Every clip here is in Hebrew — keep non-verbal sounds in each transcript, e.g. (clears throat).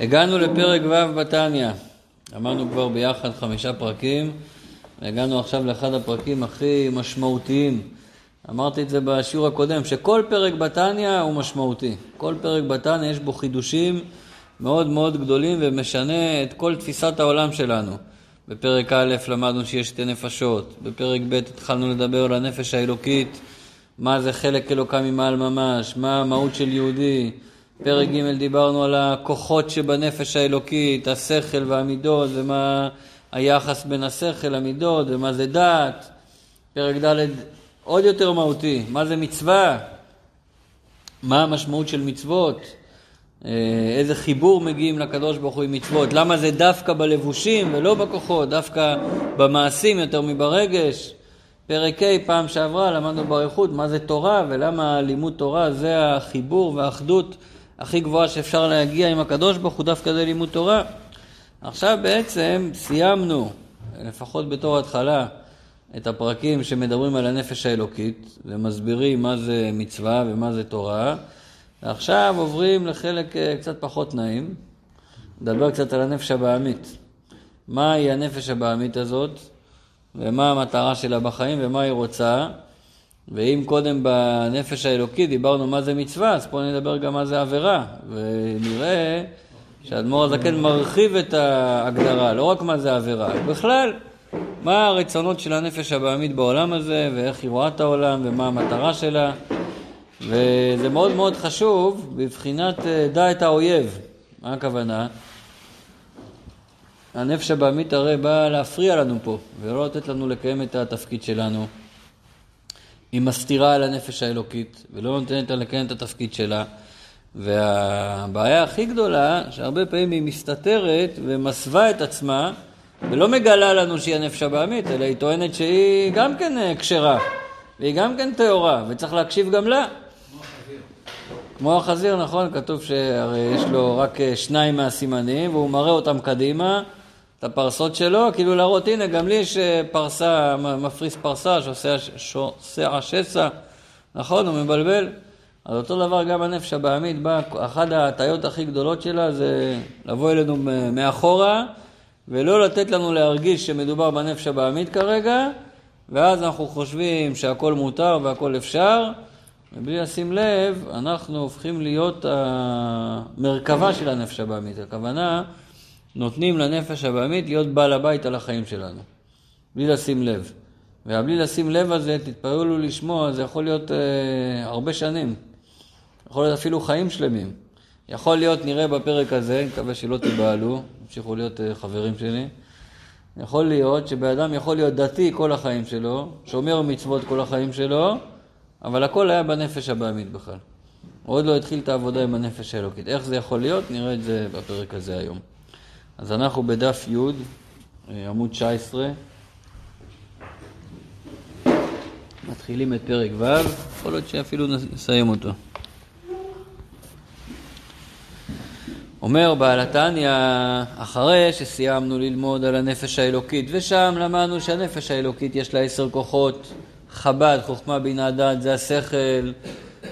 הגענו לפרק ו' בתניא. אמרנו כבר ביחד חמישה פרקים, והגענו עכשיו לאחד הפרקים הכי משמעותיים. אמרתי את זה בשיעור הקודם, שכל פרק בתניא הוא משמעותי. כל פרק בתניא יש בו חידושים מאוד מאוד גדולים ומשנה את כל תפיסת העולם שלנו. בפרק א' למדנו שיש שתי נפשות, בפרק ב' התחלנו לדבר על הנפש האלוקית, מה זה חלק אלוקה ממעל ממש, מה המהות של יהודי. פרק ג' דיברנו על הכוחות שבנפש האלוקית, השכל והמידות, ומה היחס בין השכל למידות, ומה זה דעת. פרק ד' עוד יותר מהותי, מה זה מצווה, מה המשמעות של מצוות, אה, איזה חיבור מגיעים לקדוש ברוך הוא עם מצוות, למה זה דווקא בלבושים ולא בכוחות, דווקא במעשים יותר מברגש. פרק ה' פעם שעברה למדנו באריכות מה זה תורה ולמה לימוד תורה זה החיבור והאחדות הכי גבוהה שאפשר להגיע עם הקדוש ברוך הוא דווקא זה לימוד תורה. עכשיו בעצם סיימנו, לפחות בתור התחלה, את הפרקים שמדברים על הנפש האלוקית ומסבירים מה זה מצווה ומה זה תורה. ועכשיו עוברים לחלק אה, קצת פחות נעים, נדבר קצת על הנפש הבעמית. מהי הנפש הבעמית הזאת ומה המטרה שלה בחיים ומה היא רוצה. ואם קודם בנפש האלוקית דיברנו מה זה מצווה, אז פה נדבר גם מה זה עבירה, ונראה שהאדמו"ר הזקן מרחיב את ההגדרה, לא רק מה זה עבירה, בכלל, מה הרצונות של הנפש הבעמית בעולם הזה, ואיך היא רואה את העולם, ומה המטרה שלה, וזה מאוד מאוד חשוב בבחינת אה, דע את האויב. מה הכוונה? הנפש הבעמית הרי באה להפריע לנו פה, ולא לתת לנו לקיים את התפקיד שלנו. היא מסתירה על הנפש האלוקית, ולא נותנת לה לקיים את התפקיד שלה. והבעיה הכי גדולה, שהרבה פעמים היא מסתתרת ומסווה את עצמה, ולא מגלה לנו שהיא הנפש הבעמית, אלא היא טוענת שהיא גם כן אה, כשרה, והיא גם כן טהורה, וצריך להקשיב גם לה. כמו החזיר, נכון? כתוב שהרי יש לו רק אה, שניים מהסימנים, והוא מראה אותם קדימה, את הפרסות שלו, כאילו להראות, הנה, גם לי יש אה, פרסה, מפריס פרסה, שעושה שסע, נכון? הוא מבלבל. אז אותו דבר גם הנפש הבעמית באה, אחת ההטיות הכי גדולות שלה זה לבוא אלינו מאחורה, ולא לתת לנו להרגיש שמדובר בנפש הבעמית כרגע, ואז אנחנו חושבים שהכל מותר והכל אפשר, ובלי לשים לב, אנחנו הופכים להיות המרכבה של הנפש הבעמית. הכוונה, נותנים לנפש הבעמית להיות בעל הבית על החיים שלנו, בלי לשים לב. והבלי לשים לב הזה, תתפללו לשמוע, זה יכול להיות אה, הרבה שנים. יכול להיות אפילו חיים שלמים. יכול להיות, נראה בפרק הזה, אני מקווה שלא תיבהלו, תמשיכו להיות אה, חברים שלי. יכול להיות שבן אדם יכול להיות דתי כל החיים שלו, שומר מצוות כל החיים שלו, אבל הכל היה בנפש הבעמית בכלל. הוא עוד לא התחיל את העבודה עם הנפש האלוקית. איך זה יכול להיות? נראה את זה בפרק הזה היום. אז אנחנו בדף י', אה, עמוד 19, מתחילים את פרק ו', יכול להיות שאפילו נסיים אותו. אומר בעל התניא, אחרי שסיימנו ללמוד על הנפש האלוקית, ושם למדנו שהנפש האלוקית יש לה עשר כוחות, חב"ד, חוכמה, בינה, דת, זה השכל,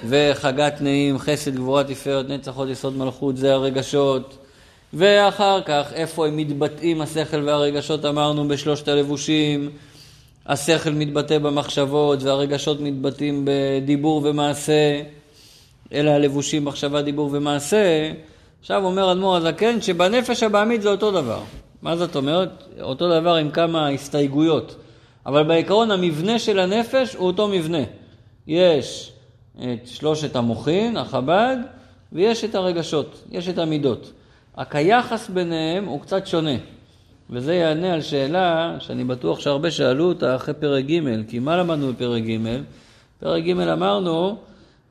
וחגת נעים, חסד, גבורה, תפארת, נצח, עוד יסוד מלכות, זה הרגשות. ואחר כך, איפה הם מתבטאים, השכל והרגשות, אמרנו, בשלושת הלבושים. השכל מתבטא במחשבות, והרגשות מתבטאים בדיבור ומעשה. אלה הלבושים, מחשבה, דיבור ומעשה. עכשיו אומר אדמו"ר הזקן שבנפש הבעמית זה אותו דבר. מה זאת אומרת? אותו דבר עם כמה הסתייגויות. אבל בעיקרון המבנה של הנפש הוא אותו מבנה. יש את שלושת המוחין, החב"ד, ויש את הרגשות, יש את המידות. רק היחס ביניהם הוא קצת שונה. וזה יענה על שאלה שאני בטוח שהרבה שאלו אותה אחרי פרק ג', כי מה למדנו בפרק ג'? פרק ג' אמרנו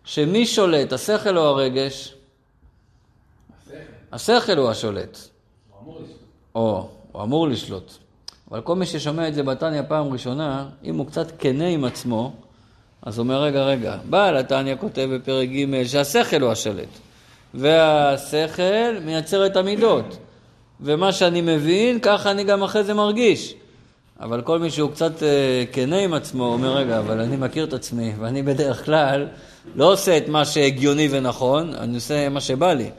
שמי שולט, השכל או הרגש? השכל. השכל הוא השולט. הוא אמור לשלוט. או, הוא אמור לשלוט. אבל כל מי ששומע את זה בתניא פעם ראשונה, אם הוא קצת כנה עם עצמו, אז הוא אומר, רגע, רגע, בעל התניא כותב בפרק ג' שהשכל הוא השלט. והשכל מייצר את המידות. ומה שאני מבין, ככה אני גם אחרי זה מרגיש. אבל כל מי שהוא קצת אה, כנה עם עצמו, אומר, רגע, אבל אני מכיר את עצמי, ואני בדרך כלל לא עושה את מה שהגיוני ונכון, אני עושה מה שבא לי,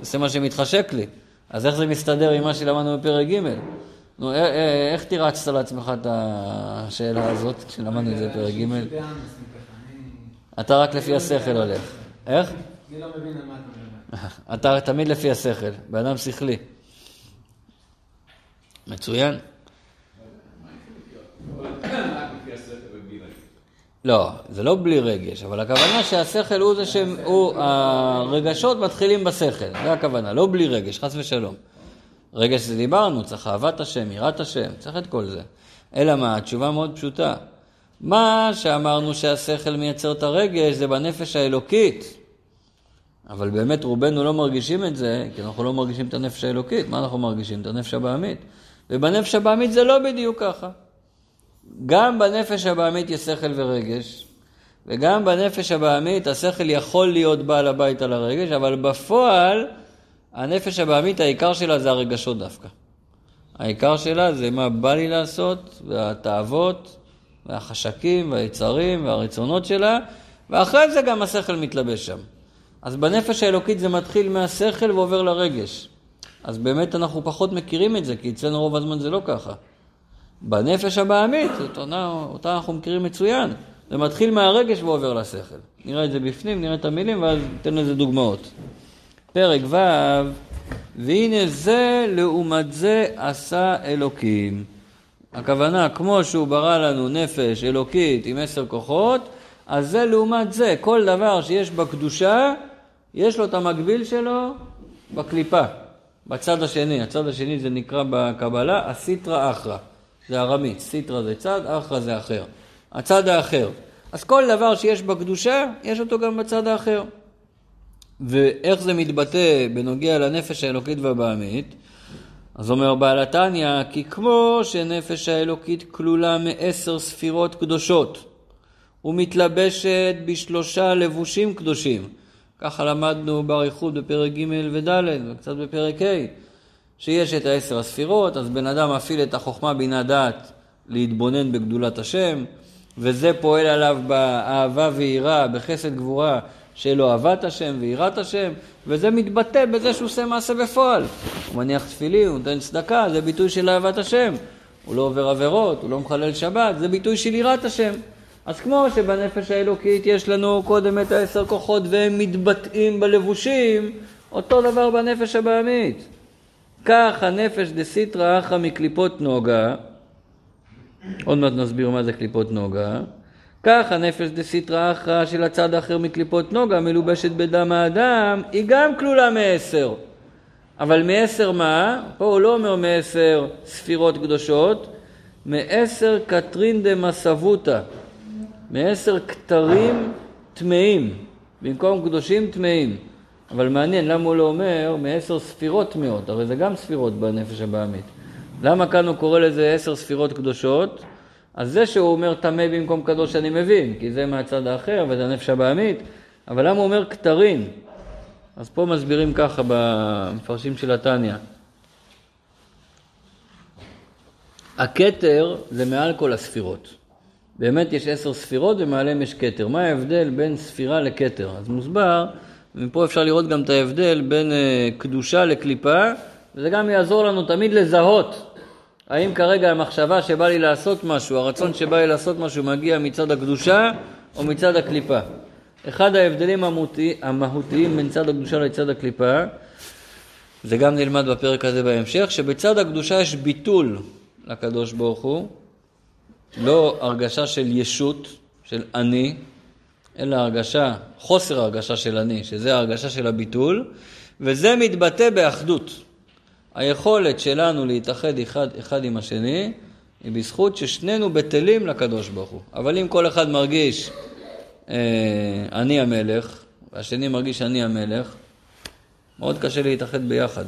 עושה מה שמתחשק לי. אז איך זה מסתדר עם מה שלמדנו בפרק ג'? נו, איך תירצת לעצמך את השאלה הזאת, כשלמדנו את זה בפרק ג'? אתה רק לפי השכל הולך. איך? אני לא מבין על מה אתה מדבר. (laughs) אתה תמיד לפי השכל, בן אדם שכלי. מצוין. לא, זה לא בלי רגש, אבל הכוונה שהשכל הוא זה שהם, הוא, הרגשות מתחילים בשכל, זה הכוונה, לא בלי רגש, חס ושלום. רגש זה דיברנו, צריך אהבת השם, יראת השם, צריך את כל זה. אלא מה, התשובה מאוד פשוטה. מה שאמרנו שהשכל מייצר את הרגש זה בנפש האלוקית. אבל באמת רובנו לא מרגישים את זה, כי אנחנו לא מרגישים את הנפש האלוקית. מה אנחנו מרגישים? את הנפש הבעמית. ובנפש הבעמית זה לא בדיוק ככה. גם בנפש הבעמית יש שכל ורגש, וגם בנפש הבעמית השכל יכול להיות בעל הבית על הרגש, אבל בפועל הנפש הבעמית העיקר שלה זה הרגשות דווקא. העיקר שלה זה מה בא לי לעשות, והתאוות, והחשקים, והיצרים, והרצונות שלה, ואחרי זה גם השכל מתלבש שם. אז בנפש האלוקית זה מתחיל מהשכל ועובר לרגש. אז באמת אנחנו פחות מכירים את זה, כי אצלנו רוב הזמן זה לא ככה. בנפש הבעמית, אותה, אותה אנחנו מכירים מצוין. זה מתחיל מהרגש ועובר לשכל. נראה את זה בפנים, נראה את המילים ואז ניתן לזה דוגמאות. פרק ו' והנה זה לעומת זה עשה אלוקים. הכוונה, כמו שהוא ברא לנו נפש אלוקית עם עשר כוחות, אז זה לעומת זה, כל דבר שיש בקדושה, יש לו את המקביל שלו בקליפה, בצד השני. הצד השני זה נקרא בקבלה הסיטרא אחרא. זה ארמית, סיטרא זה צד, אחרא זה אחר. הצד האחר. אז כל דבר שיש בקדושה, יש אותו גם בצד האחר. ואיך זה מתבטא בנוגע לנפש האלוקית והבעמית? אז אומר בעל התניא, כי כמו שנפש האלוקית כלולה מעשר ספירות קדושות ומתלבשת בשלושה לבושים קדושים, ככה למדנו באריכות בפרק ג' וד' וקצת בפרק ה', שיש את העשר הספירות, אז בן אדם מפעיל את החוכמה בינה דעת להתבונן בגדולת השם, וזה פועל עליו באהבה ויראה, בחסד גבורה, לו אהבת השם ויראת השם, וזה מתבטא בזה שהוא עושה מעשה בפועל. הוא מניח תפילין, הוא נותן צדקה, זה ביטוי של אהבת השם. הוא לא עובר עבירות, הוא לא מחלל שבת, זה ביטוי של יראת השם. אז כמו שבנפש האלוקית יש לנו קודם את העשר כוחות והם מתבטאים בלבושים, אותו דבר בנפש הבעמית. כך הנפש דסיטרא אחא מקליפות נוגה, עוד מעט נסביר מה זה קליפות נוגה, כך הנפש דסיטרא אחרא של הצד האחר מקליפות נוגה מלובשת בדם האדם, היא גם כלולה מעשר. אבל מעשר מה? פה הוא לא אומר מעשר ספירות קדושות, מעשר קטרין דמסבותא, מעשר כתרים טמאים, במקום קדושים טמאים. אבל מעניין, למה הוא לא אומר מעשר ספירות טמאות? הרי זה גם ספירות בנפש הבעמית. למה כאן הוא קורא לזה עשר ספירות קדושות? אז זה שהוא אומר טמא במקום קדוש אני מבין, כי זה מהצד האחר וזה הנפש הבעמית, אבל למה הוא אומר כתרים? אז פה מסבירים ככה במפרשים של התניא. הכתר זה מעל כל הספירות. באמת יש עשר ספירות ומעליהם יש כתר. מה ההבדל בין ספירה לכתר? אז מוסבר, ומפה אפשר לראות גם את ההבדל בין אה, קדושה לקליפה, וזה גם יעזור לנו תמיד לזהות האם כרגע המחשבה שבא לי לעשות משהו, הרצון שבא לי לעשות משהו מגיע מצד הקדושה או מצד הקליפה. אחד ההבדלים המהותי, המהותיים בין צד הקדושה לצד הקליפה, זה גם נלמד בפרק הזה בהמשך, שבצד הקדושה יש ביטול לקדוש ברוך הוא, לא הרגשה של ישות, של אני, אלא הרגשה, חוסר הרגשה של אני, שזה ההרגשה של הביטול, וזה מתבטא באחדות. היכולת שלנו להתאחד אחד, אחד עם השני היא בזכות ששנינו בטלים לקדוש ברוך הוא. אבל אם כל אחד מרגיש אה, אני המלך, והשני מרגיש אני המלך, מאוד קשה להתאחד ביחד.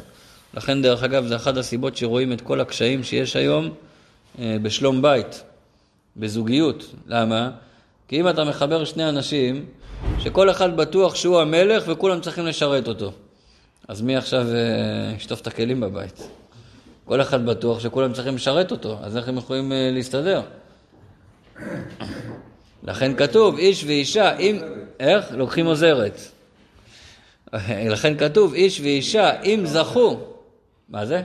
לכן, דרך אגב, זה אחת הסיבות שרואים את כל הקשיים שיש היום אה, בשלום בית, בזוגיות. למה? כי אם אתה מחבר שני אנשים, שכל אחד בטוח שהוא המלך וכולם צריכים לשרת אותו. אז מי עכשיו אה, ישטוף את הכלים בבית? כל אחד בטוח שכולם צריכים לשרת אותו, אז איך הם יכולים אה, להסתדר? לכן כתוב, איש ואישה, אם... איך? לוקחים עוזרת. (laughs) לכן כתוב, איש ואישה, אם זכו, מה זה?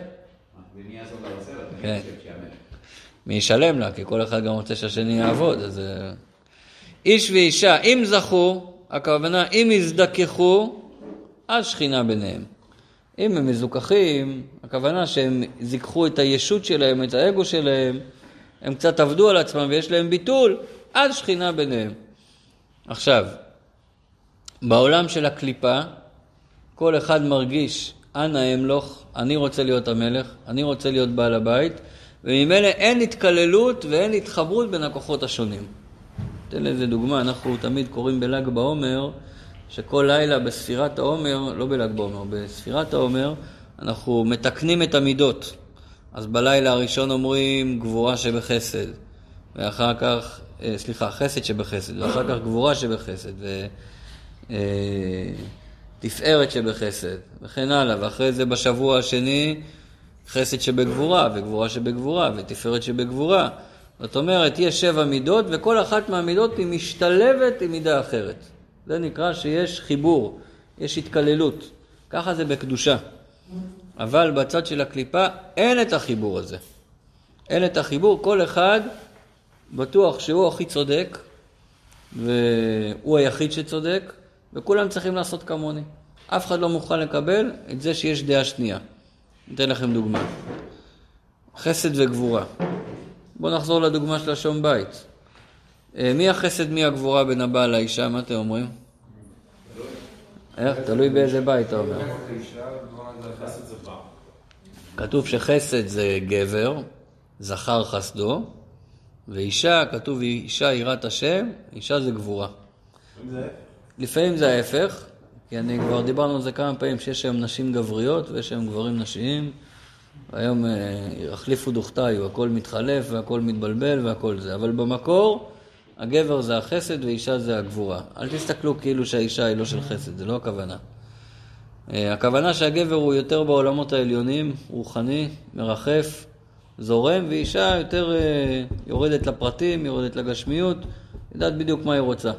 כן. מי ישלם לה? כי כל אחד גם רוצה שהשני יעבוד, אז... אה, איש ואישה, אם זכו, הכוונה, אם יזדככו, אז שכינה ביניהם. אם הם מזוכחים, הכוונה שהם זיככו את הישות שלהם, את האגו שלהם, הם קצת עבדו על עצמם ויש להם ביטול, אז שכינה ביניהם. עכשיו, בעולם של הקליפה, כל אחד מרגיש, אנא אמלוך, אני רוצה להיות המלך, אני רוצה להיות בעל הבית, וממילא אין התקללות ואין התחברות בין הכוחות השונים. אתן לזה דוגמה, אנחנו תמיד קוראים בל"ג בעומר, שכל לילה בספירת העומר, לא בל"ג בעומר, בספירת העומר, אנחנו מתקנים את המידות. אז בלילה הראשון אומרים גבורה שבחסד, ואחר כך, אה, סליחה, חסד שבחסד, ואחר כך גבורה שבחסד, ותפארת שבחסד, וכן הלאה, ואחרי זה בשבוע השני חסד שבגבורה, וגבורה שבגבורה, ותפארת שבגבורה. זאת אומרת, יש שבע מידות, וכל אחת מהמידות היא משתלבת עם מידה אחרת. זה נקרא שיש חיבור, יש התקללות. ככה זה בקדושה. אבל בצד של הקליפה אין את החיבור הזה. אין את החיבור, כל אחד בטוח שהוא הכי צודק, והוא היחיד שצודק, וכולם צריכים לעשות כמוני. אף אחד לא מוכן לקבל את זה שיש דעה שנייה. אתן לכם דוגמה. חסד וגבורה. בואו נחזור לדוגמה של השום בית. אה, מי החסד, מי הגבורה בין הבעל לאישה? מה אתם אומרים? איך? תלוי באיזה בית אתה אומר. כתוב שחסד זה גבר, זכר חסדו, ואישה, כתוב אישה יראת השם, אישה זה גבורה. לפעמים זה ההפך, כי אני כבר דיברנו על זה כמה פעמים, שיש היום נשים גבריות ויש היום גברים נשיים, והיום אה, החליפו דוכתיו, הכל מתחלף והכל מתבלבל והכל זה. אבל במקור, הגבר זה החסד ואישה זה הגבורה. אל תסתכלו כאילו שהאישה היא לא של חסד, זה לא הכוונה. אה, הכוונה שהגבר הוא יותר בעולמות העליונים, רוחני, מרחף, זורם, ואישה יותר אה, יורדת לפרטים, יורדת לגשמיות, יודעת בדיוק מה היא רוצה.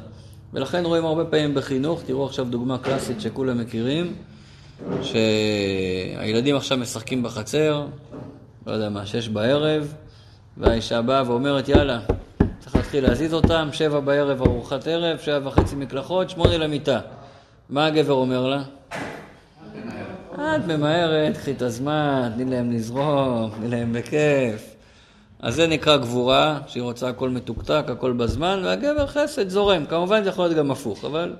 ולכן רואים הרבה פעמים בחינוך, תראו עכשיו דוגמה קלאסית שכולם מכירים, שהילדים עכשיו משחקים בחצר, לא יודע מה, שש בערב, והאישה באה ואומרת, יאללה, צריך להתחיל להזיז אותם, שבע בערב ארוחת ערב, שבע וחצי מקלחות, שמונה למיטה. מה הגבר אומר לה? את ממהרת, קחי את הזמן, תני להם לזרום, תני להם בכיף. אז זה נקרא גבורה, שהיא רוצה הכל מתוקתק, הכל בזמן, והגבר חסד זורם. כמובן זה יכול להיות גם הפוך, אבל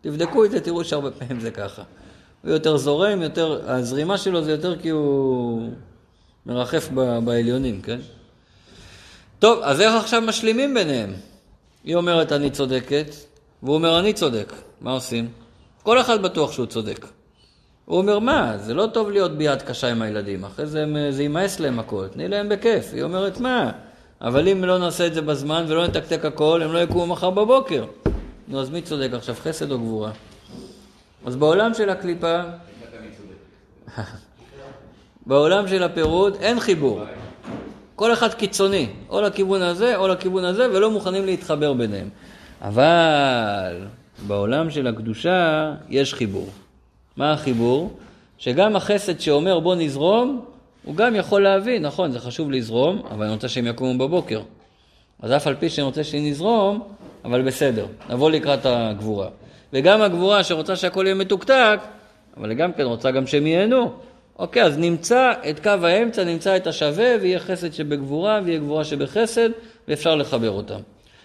תבדקו את זה, תראו שהרבה פעמים זה ככה. הוא יותר זורם, יותר, הזרימה שלו זה יותר כי הוא מרחף ב, בעליונים, כן? טוב, אז איך עכשיו משלימים ביניהם? היא אומרת אני צודקת, והוא אומר אני צודק. מה עושים? כל אחד בטוח שהוא צודק. הוא אומר, מה, זה לא טוב להיות ביד קשה עם הילדים, אחרי זה זה יימאס להם הכל, תני להם בכיף. היא אומרת, מה, אבל אם לא נעשה את זה בזמן ולא נתקתק הכל, הם לא יקומו מחר בבוקר. נו, אז מי צודק עכשיו, חסד או גבורה? אז בעולם של הקליפה, (laughs) בעולם של הפירוד אין חיבור. כל אחד קיצוני, או לכיוון הזה או לכיוון הזה, ולא מוכנים להתחבר ביניהם. אבל בעולם של הקדושה יש חיבור. מה החיבור? שגם החסד שאומר בוא נזרום, הוא גם יכול להבין, נכון, זה חשוב לזרום, אבל אני רוצה שהם יקומו בבוקר. אז אף על פי שאני רוצה שנזרום, אבל בסדר, נבוא לקראת הגבורה. וגם הגבורה שרוצה שהכל יהיה מתוקתק, אבל היא גם כן רוצה גם שהם ייהנו. אוקיי, אז נמצא את קו האמצע, נמצא את השווה, ויהיה חסד שבגבורה, ויהיה גבורה שבחסד, ואפשר לחבר אותם.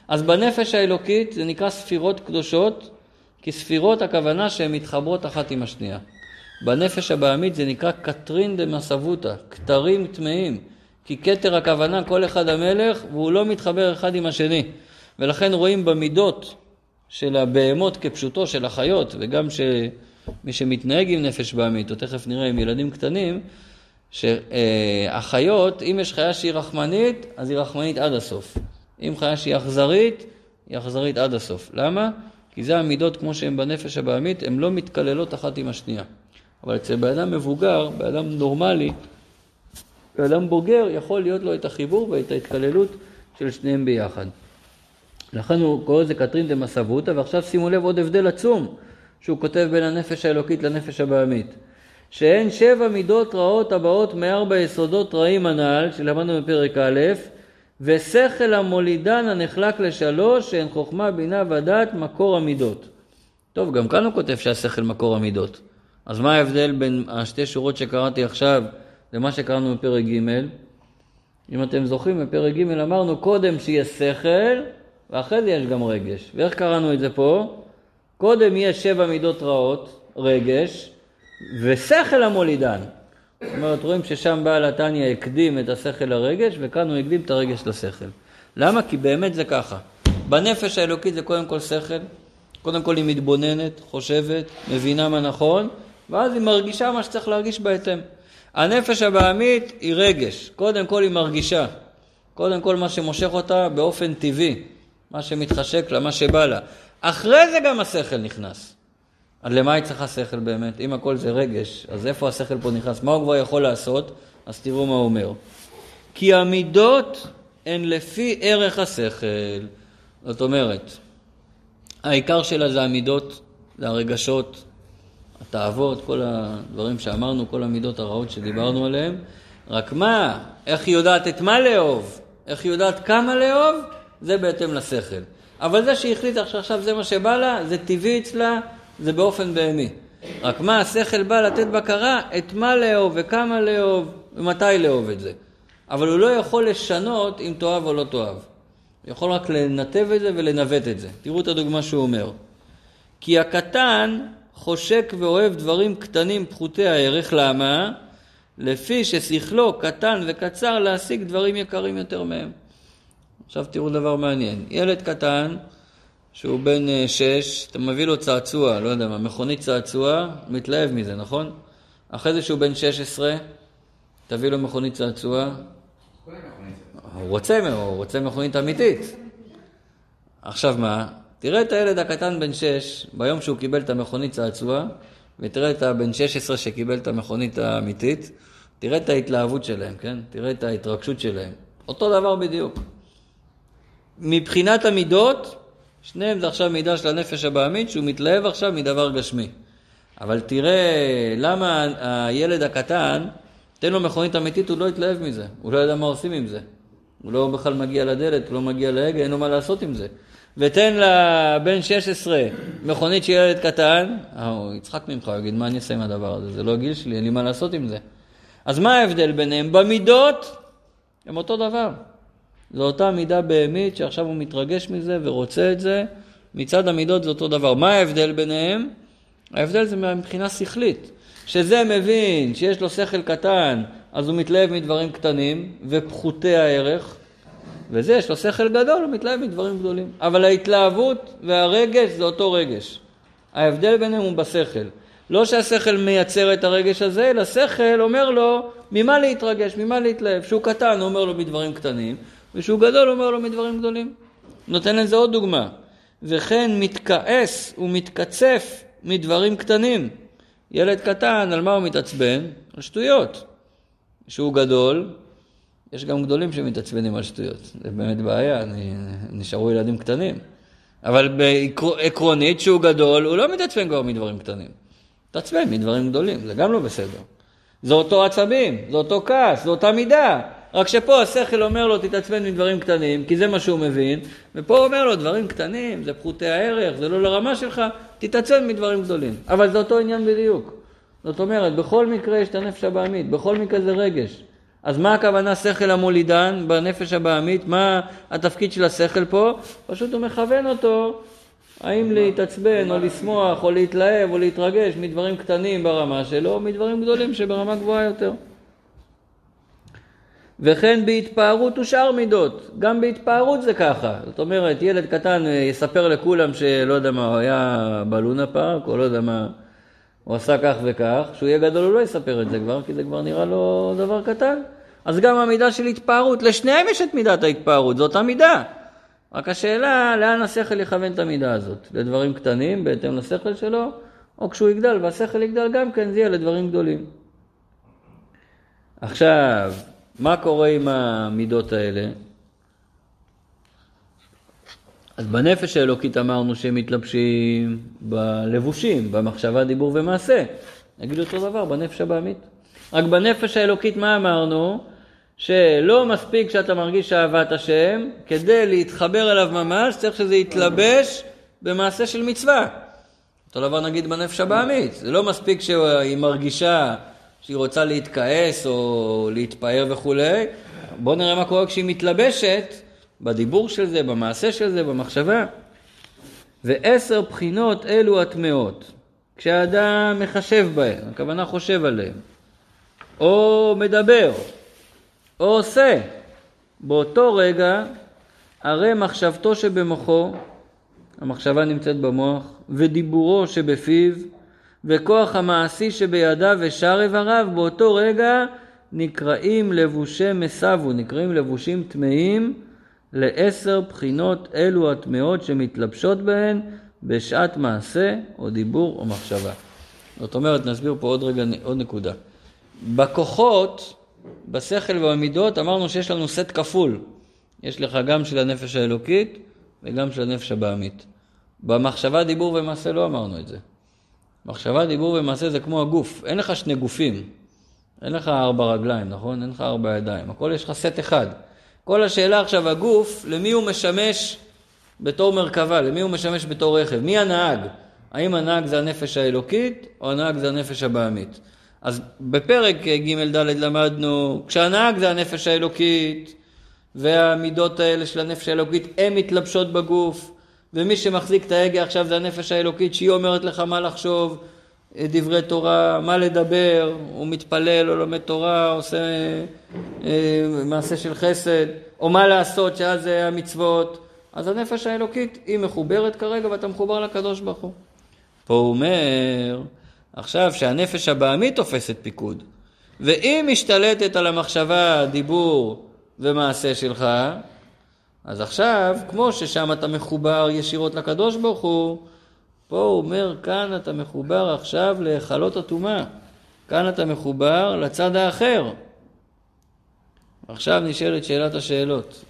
אז בנפש האלוקית זה נקרא ספירות קדושות, כי ספירות הכוונה שהן מתחברות אחת עם השנייה. בנפש הבעמית זה נקרא קטרין דמסבותא, כתרים טמאים. כי כתר הכוונה כל אחד המלך והוא לא מתחבר אחד עם השני. ולכן רואים במידות של הבהמות כפשוטו של החיות, וגם שמי שמתנהג עם נפש בעמית, או תכף נראה עם ילדים קטנים, שהחיות, אם יש חיה שהיא רחמנית, אז היא רחמנית עד הסוף. אם חיה שהיא אכזרית, היא אכזרית עד הסוף. למה? כי זה המידות כמו שהן בנפש הבעמית, הן לא מתקללות אחת עם השנייה. אבל אצל בן אדם מבוגר, בן אדם נורמלי, בן אדם בוגר, יכול להיות לו את החיבור ואת ההתקללות של שניהם ביחד. לכן הוא קורא לזה קטרין דמסבותא, ועכשיו שימו לב עוד הבדל עצום שהוא כותב בין הנפש האלוקית לנפש הבעמית. שהן שבע מידות רעות הבאות מארבע יסודות רעים הנ"ל, שלמדנו בפרק א', ושכל המולידן הנחלק לשלוש, שהן חוכמה, בינה ודעת, מקור המידות. טוב, גם כאן הוא כותב שהשכל מקור המידות. אז מה ההבדל בין השתי שורות שקראתי עכשיו למה שקראנו בפרק ג'? אם אתם זוכרים, בפרק ג' אמרנו קודם שיש שכל, ואחרי זה יש גם רגש. ואיך קראנו את זה פה? קודם יש שבע מידות רעות, רגש, ושכל המולידן. זאת אומרת, רואים ששם בעל התניא הקדים את השכל לרגש, וכאן הוא הקדים את הרגש לשכל. למה? כי באמת זה ככה. בנפש האלוקית זה קודם כל שכל, קודם כל היא מתבוננת, חושבת, מבינה מה נכון, ואז היא מרגישה מה שצריך להרגיש בהתאם. הנפש הבעמית היא רגש, קודם כל היא מרגישה. קודם כל מה שמושך אותה באופן טבעי, מה שמתחשק לה, מה שבא לה. אחרי זה גם השכל נכנס. אז למה היא צריכה שכל באמת? אם הכל זה רגש, אז איפה השכל פה נכנס? מה הוא כבר יכול לעשות? אז תראו מה הוא אומר. כי המידות הן לפי ערך השכל. זאת אומרת, העיקר שלה זה המידות, זה הרגשות, התאוות, כל הדברים שאמרנו, כל המידות הרעות שדיברנו עליהן. רק מה, איך היא יודעת את מה לאהוב? איך היא יודעת כמה לאהוב? זה בהתאם לשכל. אבל זה שהיא החליטה שעכשיו זה מה שבא לה, זה טבעי אצלה, זה באופן בהמי. רק מה, השכל בא לתת בקרה את מה לאהוב וכמה לאהוב ומתי לאהוב את זה. אבל הוא לא יכול לשנות אם תאהב או לא תאהב. הוא יכול רק לנתב את זה ולנווט את זה. תראו את הדוגמה שהוא אומר. כי הקטן חושק ואוהב דברים קטנים פחותי הערך, למה? לפי ששכלו קטן וקצר להשיג דברים יקרים יותר מהם. עכשיו תראו דבר מעניין. ילד קטן, שהוא בן אה, שש, אתה מביא לו צעצוע, לא יודע מה, מכונית צעצוע, מתלהב מזה, נכון? אחרי זה שהוא בן שש עשרה, תביא לו מכונית צעצוע. הוא רוצה, הוא רוצה מכונית אמיתית. עכשיו מה? תראה את הילד הקטן בן שש, ביום שהוא קיבל את המכונית צעצוע, ותראה את הבן שש עשרה שקיבל את המכונית האמיתית, תראה את ההתלהבות שלהם, כן? תראה את ההתרגשות שלהם. אותו דבר בדיוק. מבחינת המידות, שניהם זה עכשיו מידה של הנפש הבעמית, שהוא מתלהב עכשיו מדבר גשמי. אבל תראה למה הילד הקטן, תן לו מכונית אמיתית, הוא לא יתלהב מזה. הוא לא יודע מה עושים עם זה. הוא לא בכלל מגיע לדלת, הוא לא מגיע להגה, אין לו מה לעשות עם זה. ותן לבן 16 מכונית של ילד קטן, אה, הוא יצחק ממך, הוא יגיד, מה אני אעשה עם הדבר הזה? זה לא גיל שלי, אין לי מה לעשות עם זה. אז מה ההבדל ביניהם? במידות הם אותו דבר. זו אותה מידה בהמית שעכשיו הוא מתרגש מזה ורוצה את זה. מצד המידות זה אותו דבר. מה ההבדל ביניהם? ההבדל זה מבחינה שכלית. שזה מבין שיש לו שכל קטן, אז הוא מתלהב מדברים קטנים ופחותי הערך, וזה יש לו שכל גדול, הוא מתלהב מדברים גדולים. אבל ההתלהבות והרגש זה אותו רגש. ההבדל ביניהם הוא בשכל. לא שהשכל מייצר את הרגש הזה, אלא שכל אומר לו ממה להתרגש, ממה להתלהב. שהוא קטן, הוא אומר לו מדברים קטנים, ושהוא גדול, אומר לו מדברים גדולים. נותן לזה עוד דוגמה. וכן מתכעס ומתקצף מדברים קטנים. ילד קטן, על מה הוא מתעצבן? על שטויות. שהוא גדול, יש גם גדולים שמתעצבנים על שטויות. זה באמת בעיה, נשארו ילדים קטנים. אבל עקרונית, שהוא גדול, הוא לא מתעצבן כבר מדברים קטנים. מתעצבן מדברים גדולים, זה גם לא בסדר. זה אותו עצבים, זה אותו כעס, זו אותה מידה. רק שפה השכל אומר לו, תתעצבן מדברים קטנים, כי זה מה שהוא מבין, ופה הוא אומר לו, דברים קטנים, זה פחותי הערך, זה לא לרמה שלך, תתעצבן מדברים גדולים. אבל זה אותו עניין בדיוק. זאת אומרת, בכל מקרה יש את הנפש הבעמית, בכל מקרה זה רגש. אז מה הכוונה שכל המולידן בנפש הבעמית? מה התפקיד של השכל פה? פשוט הוא מכוון אותו האם להתעצבן או לשמוח או להתלהב או להתרגש מדברים קטנים ברמה שלו או מדברים גדולים שברמה גבוהה יותר. וכן בהתפארות ושאר מידות, גם בהתפארות זה ככה. זאת אומרת, ילד קטן אה, יספר לכולם שלא יודע מה, הוא היה בלונה פארק, או לא יודע מה, הוא עשה כך וכך, כשהוא יהיה גדול הוא לא יספר את זה כבר, כי זה כבר נראה לו דבר קטן. אז גם המידה של התפארות, לשניהם יש את מידת ההתפארות, זאת המידה. רק השאלה, לאן השכל יכוון את המידה הזאת? לדברים קטנים, בהתאם לשכל שלו, או כשהוא יגדל, והשכל יגדל גם כן, זה יהיה לדברים גדולים. עכשיו, מה קורה עם המידות האלה? אז בנפש האלוקית אמרנו שהם מתלבשים בלבושים, במחשבה, דיבור ומעשה. נגיד אותו דבר בנפש הבעמית. רק בנפש האלוקית מה אמרנו? שלא מספיק שאתה מרגיש אהבת השם, כדי להתחבר אליו ממש צריך שזה יתלבש במעשה של מצווה. אותו דבר נגיד בנפש הבעמית, זה לא מספיק שהיא מרגישה שהיא רוצה להתכעס או להתפאר וכולי, בואו נראה מה קורה כשהיא מתלבשת בדיבור של זה, במעשה של זה, במחשבה. ועשר בחינות אלו הטמעות, כשאדם מחשב בהן, הכוונה חושב עליהן, או מדבר, או עושה, באותו רגע הרי מחשבתו שבמוחו, המחשבה נמצאת במוח, ודיבורו שבפיו, וכוח המעשי שבידיו ושאר איבריו, באותו רגע נקראים לבושי מסבו, נקראים לבושים טמאים לעשר בחינות אלו הטמאות שמתלבשות בהן בשעת מעשה או דיבור או מחשבה. זאת אומרת, נסביר פה עוד רגע עוד נקודה. בכוחות, בשכל ובמידות, אמרנו שיש לנו סט כפול. יש לך גם של הנפש האלוקית וגם של הנפש הבעמית. במחשבה, דיבור ומעשה לא אמרנו את זה. מחשבה, דיבור ומעשה זה כמו הגוף, אין לך שני גופים. אין לך ארבע רגליים, נכון? אין לך ארבע ידיים. הכל יש לך סט אחד. כל השאלה עכשיו, הגוף, למי הוא משמש בתור מרכבה? למי הוא משמש בתור רכב? מי הנהג? האם הנהג זה הנפש האלוקית, או הנהג זה הנפש הבעמית? אז בפרק ג' ד' למדנו, כשהנהג זה הנפש האלוקית, והמידות האלה של הנפש האלוקית, הן מתלבשות בגוף, ומי שמחזיק את ההגה עכשיו זה הנפש האלוקית, שהיא אומרת לך מה לחשוב, דברי תורה, מה לדבר, הוא מתפלל או לומד תורה, עושה אה, מעשה של חסד, או מה לעשות, שאז זה המצוות. אז הנפש האלוקית היא מחוברת כרגע ואתה מחובר לקדוש ברוך הוא. פה הוא אומר, עכשיו שהנפש הבעמית תופסת פיקוד, והיא משתלטת על המחשבה, דיבור ומעשה שלך, אז עכשיו, כמו ששם אתה מחובר ישירות לקדוש ברוך הוא, פה הוא אומר, כאן אתה מחובר עכשיו להיכלות הטומאה. כאן אתה מחובר לצד האחר. עכשיו נשאלת שאלת השאלות.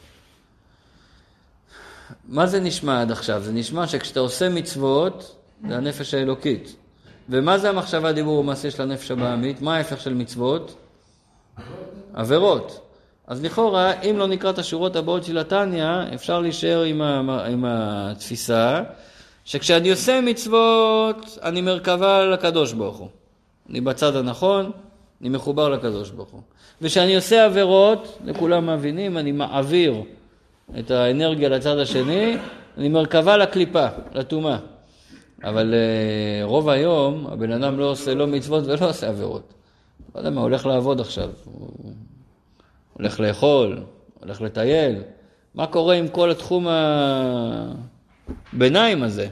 מה זה נשמע עד עכשיו? זה נשמע שכשאתה עושה מצוות, זה הנפש האלוקית. ומה זה המחשבה, דיבור ומעשה של הנפש הבעמית? מה ההפך של מצוות? עבירות. אז לכאורה, אם לא נקרא את השורות הבאות של התניא, אפשר להישאר עם, עם התפיסה שכשאני עושה מצוות, אני מרכבה לקדוש ברוך הוא. אני בצד הנכון, אני מחובר לקדוש ברוך הוא. וכשאני עושה עבירות, לכולם מבינים, אני מעביר את האנרגיה לצד השני, אני מרכבה לקליפה, לטומאה. אבל uh, רוב היום הבן אדם לא עושה לא מצוות ולא עושה עבירות. לא יודע מה, הולך לעבוד עכשיו, הוא הולך לאכול, הולך לטייל. מה קורה עם כל התחום הביניים הזה?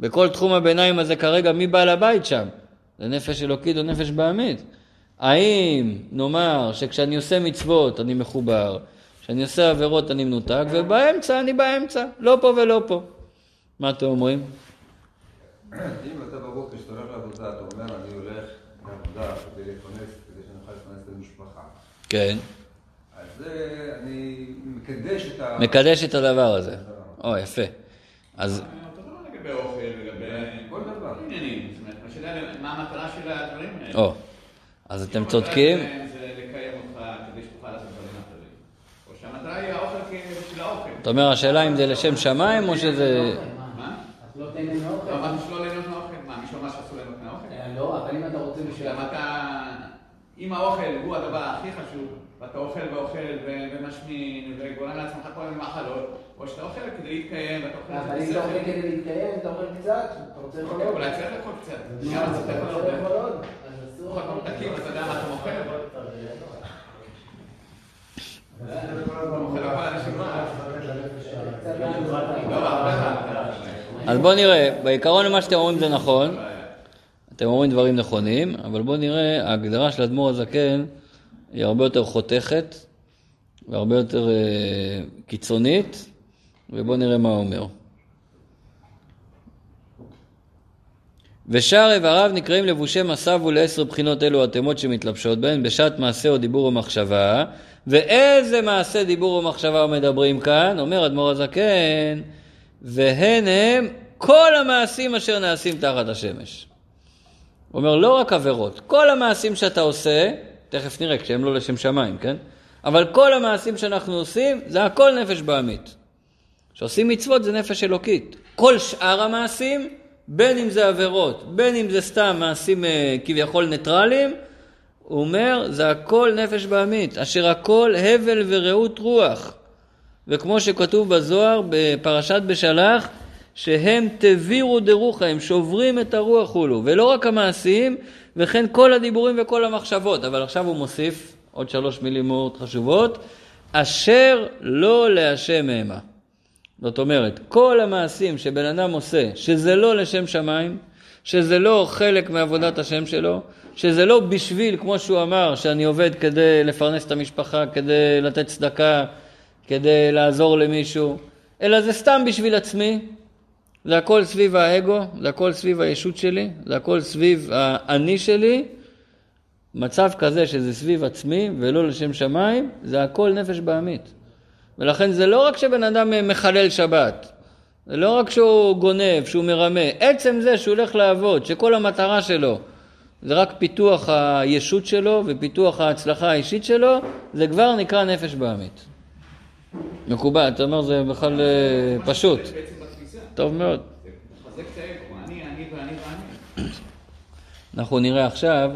בכל תחום הביניים הזה כרגע, מי בעל הבית שם? זה נפש אלוקית או נפש בעמית? האם נאמר שכשאני עושה מצוות אני מחובר, כשאני עושה עבירות אני מנותק, ובאמצע אני באמצע, לא פה ולא פה. מה אתם אומרים? אם אתה בבוקר, כשאתה הולך לעבודה, אתה אומר, אני הולך לעבודה כדי לפרנס, כדי שאני אוכל לפרנס את המשפחה. כן. אז זה, אני מקדש את ה... מקדש את הדבר הזה. או, יפה. אז... האלה. או, אז אתם צודקים. אתה אומר, השאלה אם זה לשם שמיים או שזה... לא. לא? אה, לא, אתה... אם האוכל הוא הדבר הכי חשוב, ואתה אוכל ואוכל ומשמין וגורם לעצמך כל מיני מחלות, או שאתה אוכל כדי להתקיים, ואתה אוכל אבל אם אתה אוכל כדי להתקיים, אתה אוכל קצת, אתה רוצה לאכול עוד. אולי צריך לאכול קצת. גם אז צריך אתה לאכול רוצה הרבה. לאכול עוד. אז אסור. אוכל ממתקים, אתה יודע מה אתה מוכר? אתה? לא, הרבה אז בואו נראה, בעיקרון מה שאתם אומרים זה נכון, אתם אומרים דברים נכונים, אבל בואו נראה, ההגדרה של אדמו"ר הזקן היא הרבה יותר חותכת והרבה יותר אה, קיצונית, ובואו נראה מה הוא אומר. ושאר איבריו נקראים לבושי מסב ולעשר בחינות אלו התאמות שמתלבשות בהן בשעת מעשה או דיבור או מחשבה. ואיזה מעשה דיבור או מחשבה מדברים כאן? אומר אדמו"ר הזקן, והן הם כל המעשים אשר נעשים תחת השמש. הוא אומר, לא רק עבירות, כל המעשים שאתה עושה, תכף נראה, כשהם לא לשם שמיים, כן? אבל כל המעשים שאנחנו עושים, זה הכל נפש בעמית. כשעושים מצוות זה נפש אלוקית. כל שאר המעשים, בין אם זה עבירות, בין אם זה סתם מעשים אה, כביכול ניטרליים, הוא אומר, זה הכל נפש בעמית, אשר הכל הבל ורעות רוח. וכמו שכתוב בזוהר, בפרשת בשלח, שהם תבירו דרוחה, הם שוברים את הרוח הולו. ולא רק המעשים, וכן כל הדיבורים וכל המחשבות. אבל עכשיו הוא מוסיף עוד שלוש מילים מאוד חשובות, אשר לא להשם המה. זאת אומרת, כל המעשים שבן אדם עושה, שזה לא לשם שמיים, שזה לא חלק מעבודת השם שלו, שזה לא בשביל, כמו שהוא אמר, שאני עובד כדי לפרנס את המשפחה, כדי לתת צדקה, כדי לעזור למישהו, אלא זה סתם בשביל עצמי, זה הכל סביב האגו, זה הכל סביב הישות שלי, זה הכל סביב האני שלי. מצב כזה שזה סביב עצמי ולא לשם שמיים, זה הכל נפש בעמית. ולכן זה לא רק שבן אדם מחלל שבת, זה לא רק שהוא גונב, שהוא מרמה, עצם זה שהוא הולך לעבוד, שכל המטרה שלו זה רק פיתוח הישות שלו ופיתוח ההצלחה האישית שלו, זה כבר נקרא נפש בעמית. מקובל, אתה אומר זה בכלל אה, פשוט. טוב מאוד. אנחנו נראה עכשיו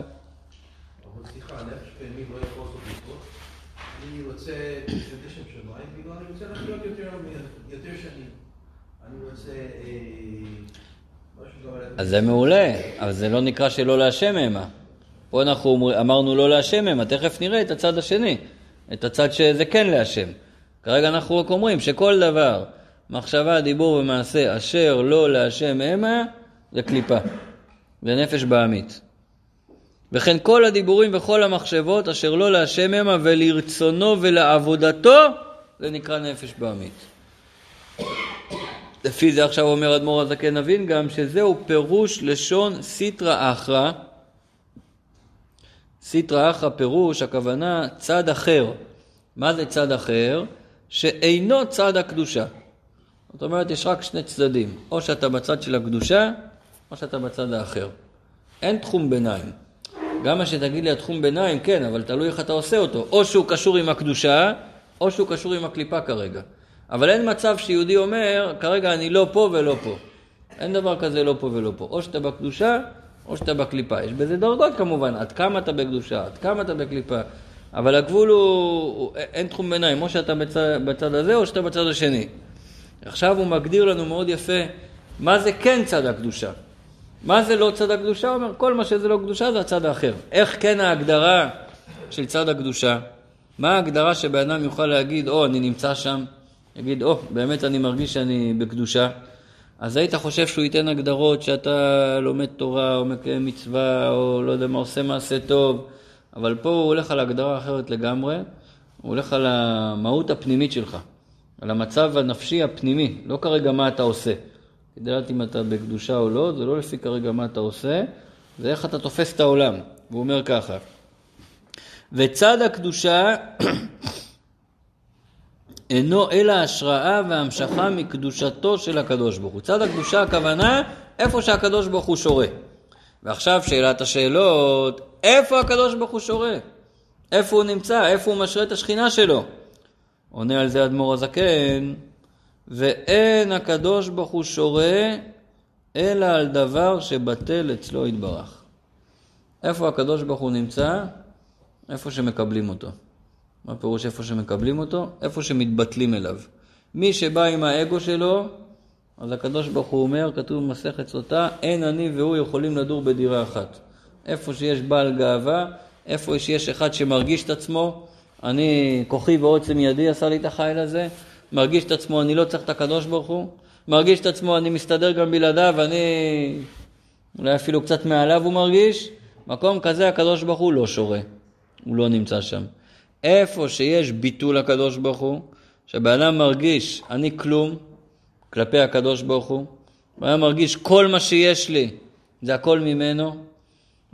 אז זה מעולה, אבל זה לא נקרא שלא להשם המה. פה אנחנו אמרנו לא להשם המה, תכף נראה את הצד השני, את הצד שזה כן להשם. כרגע אנחנו רק אומרים שכל דבר, מחשבה, דיבור ומעשה, אשר לא להשם המה, זה קליפה. זה נפש בעמית. וכן כל הדיבורים וכל המחשבות אשר לא להשם המה ולרצונו ולעבודתו, זה נקרא נפש בעמית. לפי זה עכשיו אומר אדמו"ר הזקן נבין גם שזהו פירוש לשון סיטרא אחרא. סיטרא אחרא פירוש, הכוונה צד אחר. מה זה צד אחר? שאינו צד הקדושה. זאת אומרת, יש רק שני צדדים. או שאתה בצד של הקדושה, או שאתה בצד האחר. אין תחום ביניים. גם מה שתגיד לי התחום ביניים, כן, אבל תלוי איך אתה עושה אותו. או שהוא קשור עם הקדושה, או שהוא קשור עם הקליפה כרגע. אבל אין מצב שיהודי אומר, כרגע אני לא פה ולא פה. אין דבר כזה לא פה ולא פה. או שאתה בקדושה, או שאתה בקליפה. יש בזה דרגות כמובן, עד כמה אתה בקדושה, עד כמה אתה בקליפה. אבל הגבול הוא, הוא אין תחום ביניים, או שאתה בצד, בצד הזה או שאתה בצד השני. עכשיו הוא מגדיר לנו מאוד יפה מה זה כן צד הקדושה. מה זה לא צד הקדושה? הוא אומר, כל מה שזה לא קדושה זה הצד האחר. איך כן ההגדרה של צד הקדושה? מה ההגדרה שבן אדם יוכל להגיד, או, אני נמצא שם, יגיד, או, oh, באמת אני מרגיש שאני בקדושה, אז היית חושב שהוא ייתן הגדרות שאתה לומד תורה או מקיים מצווה או לא יודע מה, עושה מעשה טוב, אבל פה הוא הולך על הגדרה אחרת לגמרי, הוא הולך על המהות הפנימית שלך, על המצב הנפשי הפנימי, לא כרגע מה אתה עושה. כדי לדעת אם אתה בקדושה או לא, זה לא לפי כרגע מה אתה עושה, זה איך אתה תופס את העולם. והוא אומר ככה, וצד הקדושה (clears throat) אינו אלא השראה והמשכה מקדושתו של הקדוש ברוך הוא. צד הקדושה הכוונה איפה שהקדוש ברוך הוא שורה. ועכשיו שאלת השאלות, איפה הקדוש ברוך הוא שורה? איפה הוא נמצא? איפה הוא משרה את השכינה שלו? עונה על זה אדמו"ר הזקן, ואין הקדוש ברוך הוא שורה אלא על דבר שבטל אצלו יתברך. איפה הקדוש ברוך הוא נמצא? איפה שמקבלים אותו. מה פירוש איפה שמקבלים אותו? איפה שמתבטלים אליו. מי שבא עם האגו שלו, אז הקדוש ברוך הוא אומר, כתוב במסכת סוטה, אין אני והוא יכולים לדור בדירה אחת. איפה שיש בעל גאווה, איפה שיש אחד שמרגיש את עצמו, אני, כוחי ועוצם ידי עשה לי את החיל הזה, מרגיש את עצמו, אני לא צריך את הקדוש ברוך הוא, מרגיש את עצמו, אני מסתדר גם בלעדיו, אני אולי אפילו קצת מעליו הוא מרגיש, מקום כזה הקדוש ברוך הוא לא שורה, הוא לא נמצא שם. איפה שיש ביטול הקדוש ברוך הוא, שבן אדם מרגיש אני כלום כלפי הקדוש ברוך הוא, בן אדם מרגיש כל מה שיש לי זה הכל ממנו,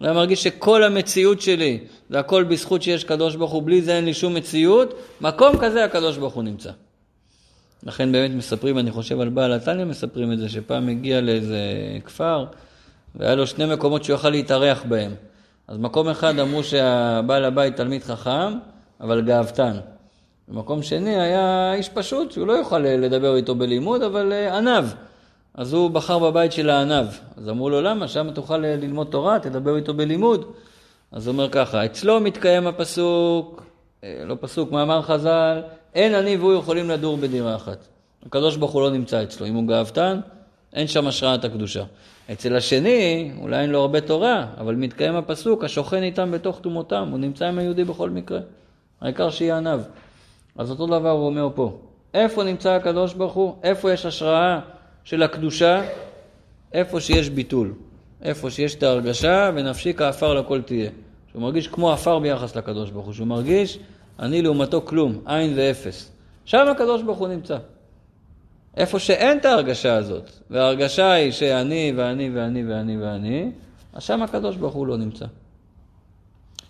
אדם מרגיש שכל המציאות שלי זה הכל בזכות שיש קדוש ברוך הוא, בלי זה אין לי שום מציאות, מקום כזה הקדוש ברוך הוא נמצא. לכן באמת מספרים, אני חושב על בעל התניא מספרים את זה, שפעם הגיע לאיזה כפר, והיה לו שני מקומות שהוא יכל להתארח בהם. אז מקום אחד אמרו שהבעל הבית תלמיד חכם, אבל גאוותן. במקום שני היה איש פשוט, שהוא לא יוכל לדבר איתו בלימוד, אבל אה, ענב. אז הוא בחר בבית של הענב. אז אמרו לו, למה? שם תוכל ללמוד תורה, תדבר איתו בלימוד. אז הוא אומר ככה, אצלו מתקיים הפסוק, אה, לא פסוק, מאמר חז"ל, אין אני והוא יכולים לדור בדירה אחת. הקדוש ברוך הוא לא נמצא אצלו. אם הוא גאוותן, אין שם השראת הקדושה. אצל השני, אולי אין לו הרבה תורה, אבל מתקיים הפסוק, השוכן איתם בתוך טומאותם, הוא נמצא עם היהודי בכל מקרה. העיקר שיהיה עניו. אז אותו דבר הוא אומר פה. איפה נמצא הקדוש ברוך הוא? איפה יש השראה של הקדושה? איפה שיש ביטול. איפה שיש את ההרגשה, ונפשי כעפר לכל תהיה. שהוא מרגיש כמו עפר ביחס לקדוש ברוך הוא, שהוא מרגיש, אני לעומתו כלום, עין ואפס. שם הקדוש ברוך הוא נמצא. איפה שאין את ההרגשה הזאת, וההרגשה היא שאני ואני ואני ואני ואני, אז שם הקדוש ברוך הוא לא נמצא.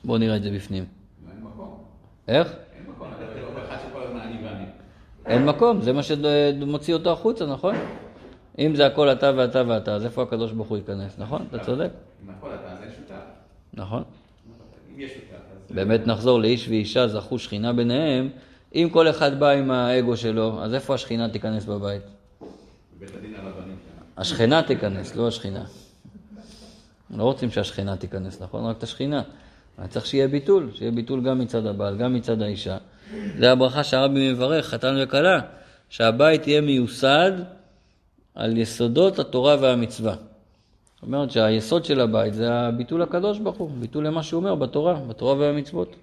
בואו נראה את זה בפנים. איך? אין מקום, זה מה שמוציא אותו החוצה, נכון? אם זה הכל אתה ואתה ואתה, אז איפה הקדוש ברוך הוא ייכנס, נכון? אתה צודק. אם הכל אתה, אז אין שותף. נכון. אם יש שותף, אז... באמת נחזור לאיש ואישה זכו שכינה ביניהם, אם כל אחד בא עם האגו שלו, אז איפה השכינה תיכנס בבית? בבית הדין הרבני. כן. השכנה תיכנס, לא השכינה. לא רוצים שהשכנה תיכנס, נכון? רק את השכינה. אבל צריך שיהיה ביטול, שיהיה ביטול גם מצד הבעל, גם מצד האישה. זה הברכה שהרבי מברך, חתן וכלה, שהבית יהיה מיוסד על יסודות התורה והמצווה. זאת אומרת שהיסוד של הבית זה הביטול הקדוש ברוך הוא, ביטול למה שהוא אומר בתורה, בתורה והמצוות.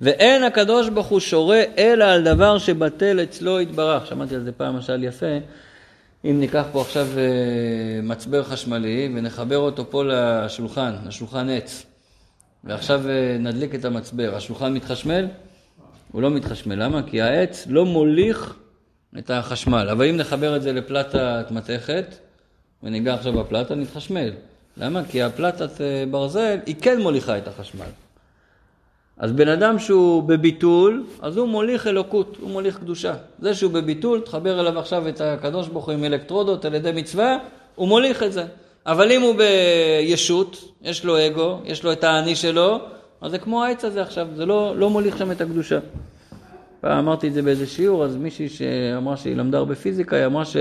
ואין הקדוש ברוך הוא שורה אלא על דבר שבטל אצלו יתברך. שמעתי על זה פעם משל יפה. אם ניקח פה עכשיו אה, מצבר חשמלי ונחבר אותו פה לשולחן, לשולחן עץ, ועכשיו אה, נדליק את המצבר, השולחן מתחשמל? הוא לא מתחשמל. למה? כי העץ לא מוליך את החשמל. אבל אם נחבר את זה לפלטת מתכת, וניגע עכשיו בפלטה, נתחשמל. למה? כי הפלטת אה, ברזל היא כן מוליכה את החשמל. אז בן אדם שהוא בביטול, אז הוא מוליך אלוקות, הוא מוליך קדושה. זה שהוא בביטול, תחבר אליו עכשיו את הקדוש ברוך הוא עם אלקטרודות על ידי מצווה, הוא מוליך את זה. אבל אם הוא בישות, יש לו אגו, יש לו את האני שלו, אז זה כמו העץ הזה עכשיו, זה לא, לא מוליך שם את הקדושה. פעם אמרתי את זה באיזה שיעור, אז מישהי שאמרה שהיא למדה הרבה פיזיקה, היא אמרה ש,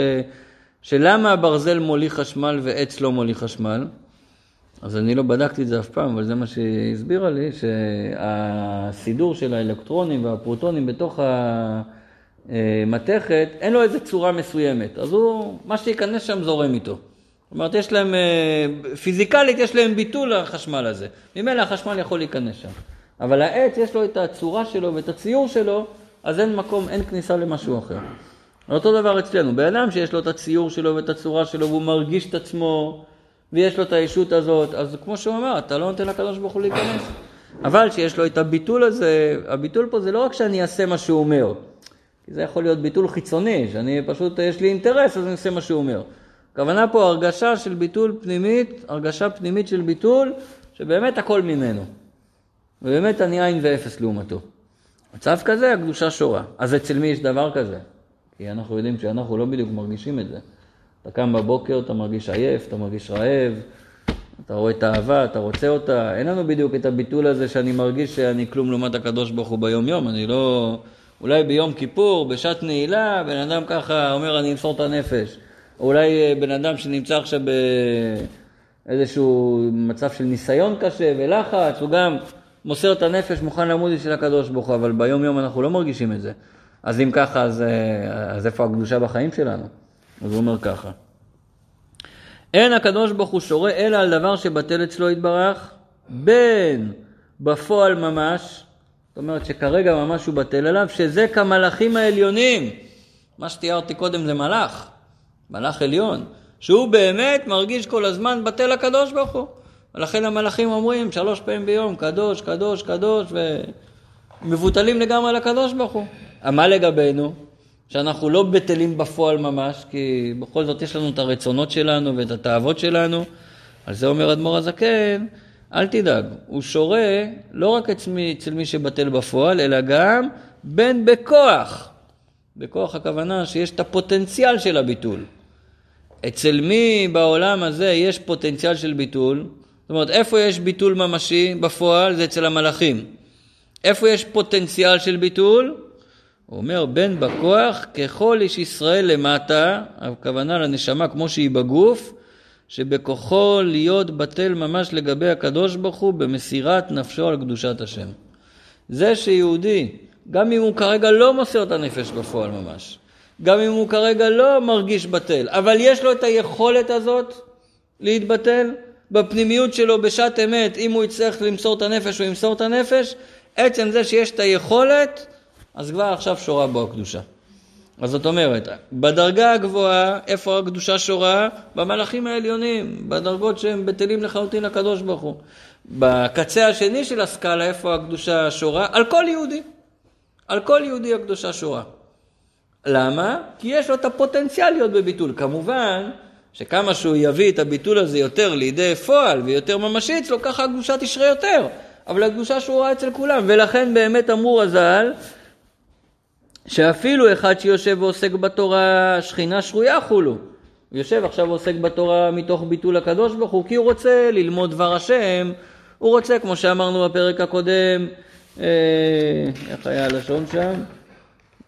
שלמה הברזל מוליך חשמל ועץ לא מוליך חשמל? אז אני לא בדקתי את זה אף פעם, אבל זה מה שהיא הסבירה לי, שהסידור של האלקטרונים והפרוטונים בתוך המתכת, אין לו איזה צורה מסוימת. אז הוא, מה שייכנס שם זורם איתו. זאת אומרת, יש להם, פיזיקלית יש להם ביטול לחשמל הזה. ממילא החשמל יכול להיכנס שם. אבל העץ יש לו את הצורה שלו ואת הציור שלו, אז אין מקום, אין כניסה למשהו אחר. אותו דבר אצלנו, בן אדם שיש לו את הציור שלו ואת הצורה שלו והוא מרגיש את עצמו ויש לו את הישות הזאת, אז כמו שהוא אמר, אתה לא נותן לקדוש ברוך הוא להיכנס. אבל שיש לו את הביטול הזה, הביטול פה זה לא רק שאני אעשה מה שהוא אומר, כי זה יכול להיות ביטול חיצוני, שאני פשוט, יש לי אינטרס, אז אני אעשה מה שהוא אומר. הכוונה פה הרגשה של ביטול פנימית, הרגשה פנימית של ביטול, שבאמת הכל ממנו. ובאמת אני עין ואפס לעומתו. מצב כזה, הקדושה שורה. אז אצל מי יש דבר כזה? כי אנחנו יודעים שאנחנו לא בדיוק מרגישים את זה. אתה קם בבוקר, אתה מרגיש עייף, אתה מרגיש רעב, אתה רואה את האהבה, אתה רוצה אותה. אין לנו בדיוק את הביטול הזה שאני מרגיש שאני כלום לעומת הקדוש ברוך הוא ביום-יום. אני לא... אולי ביום כיפור, בשעת נעילה, בן אדם ככה אומר, אני אמסור את הנפש. או אולי אה, בן אדם שנמצא עכשיו באיזשהו מצב של ניסיון קשה ולחץ, הוא גם מוסר את הנפש, מוכן למוד של הקדוש ברוך הוא, אבל ביום-יום אנחנו לא מרגישים את זה. אז אם ככה, אז, אה, אז איפה הקדושה בחיים שלנו? אז הוא אומר ככה. אין הקדוש ברוך הוא שורה אלא על דבר שבטל אצלו יתברך, בין בפועל ממש, זאת אומרת שכרגע ממש הוא בטל עליו, שזה כמלאכים העליונים. מה שתיארתי קודם זה מלאך, מלאך עליון, שהוא באמת מרגיש כל הזמן בטל הקדוש ברוך הוא. ולכן המלאכים אומרים שלוש פעמים ביום, קדוש, קדוש, קדוש, ומבוטלים לגמרי לקדוש ברוך הוא. מה לגבינו? שאנחנו לא בטלים בפועל ממש, כי בכל זאת יש לנו את הרצונות שלנו ואת התאוות שלנו. על זה אומר אדמו"ר הזקן, אל תדאג, הוא שורה לא רק אצל מי, אצל מי שבטל בפועל, אלא גם בין בכוח. בכוח הכוונה שיש את הפוטנציאל של הביטול. אצל מי בעולם הזה יש פוטנציאל של ביטול? זאת אומרת, איפה יש ביטול ממשי בפועל? זה אצל המלאכים. איפה יש פוטנציאל של ביטול? הוא אומר, בן בכוח ככל איש ישראל למטה, הכוונה לנשמה כמו שהיא בגוף, שבכוחו להיות בטל ממש לגבי הקדוש ברוך הוא במסירת נפשו על קדושת השם. זה שיהודי, גם אם הוא כרגע לא מוסר את הנפש בפועל ממש, גם אם הוא כרגע לא מרגיש בטל, אבל יש לו את היכולת הזאת להתבטל בפנימיות שלו בשעת אמת, אם הוא יצטרך למסור את הנפש, הוא ימסור את הנפש, עצם זה שיש את היכולת, אז כבר עכשיו שורה בו הקדושה. אז זאת אומרת, בדרגה הגבוהה, איפה הקדושה שורה? במלאכים העליונים, בדרגות שהם בטלים לחלוטין לקדוש ברוך הוא. בקצה השני של הסקאלה, איפה הקדושה שורה? על כל יהודי. על כל יהודי הקדושה שורה. למה? כי יש לו את הפוטנציאל להיות בביטול. כמובן שכמה שהוא יביא את הביטול הזה יותר לידי פועל ויותר ממשי אצלו, ככה הקדושה תשרה יותר. אבל הקדושה שורה אצל כולם, ולכן באמת אמרו רז"ל, שאפילו אחד שיושב ועוסק בתורה, שכינה שרויה חולו. הוא יושב עכשיו ועוסק בתורה מתוך ביטול הקדוש ברוך הוא, כי הוא רוצה ללמוד דבר השם, הוא רוצה, כמו שאמרנו בפרק הקודם, אה, איך היה הלשון שם?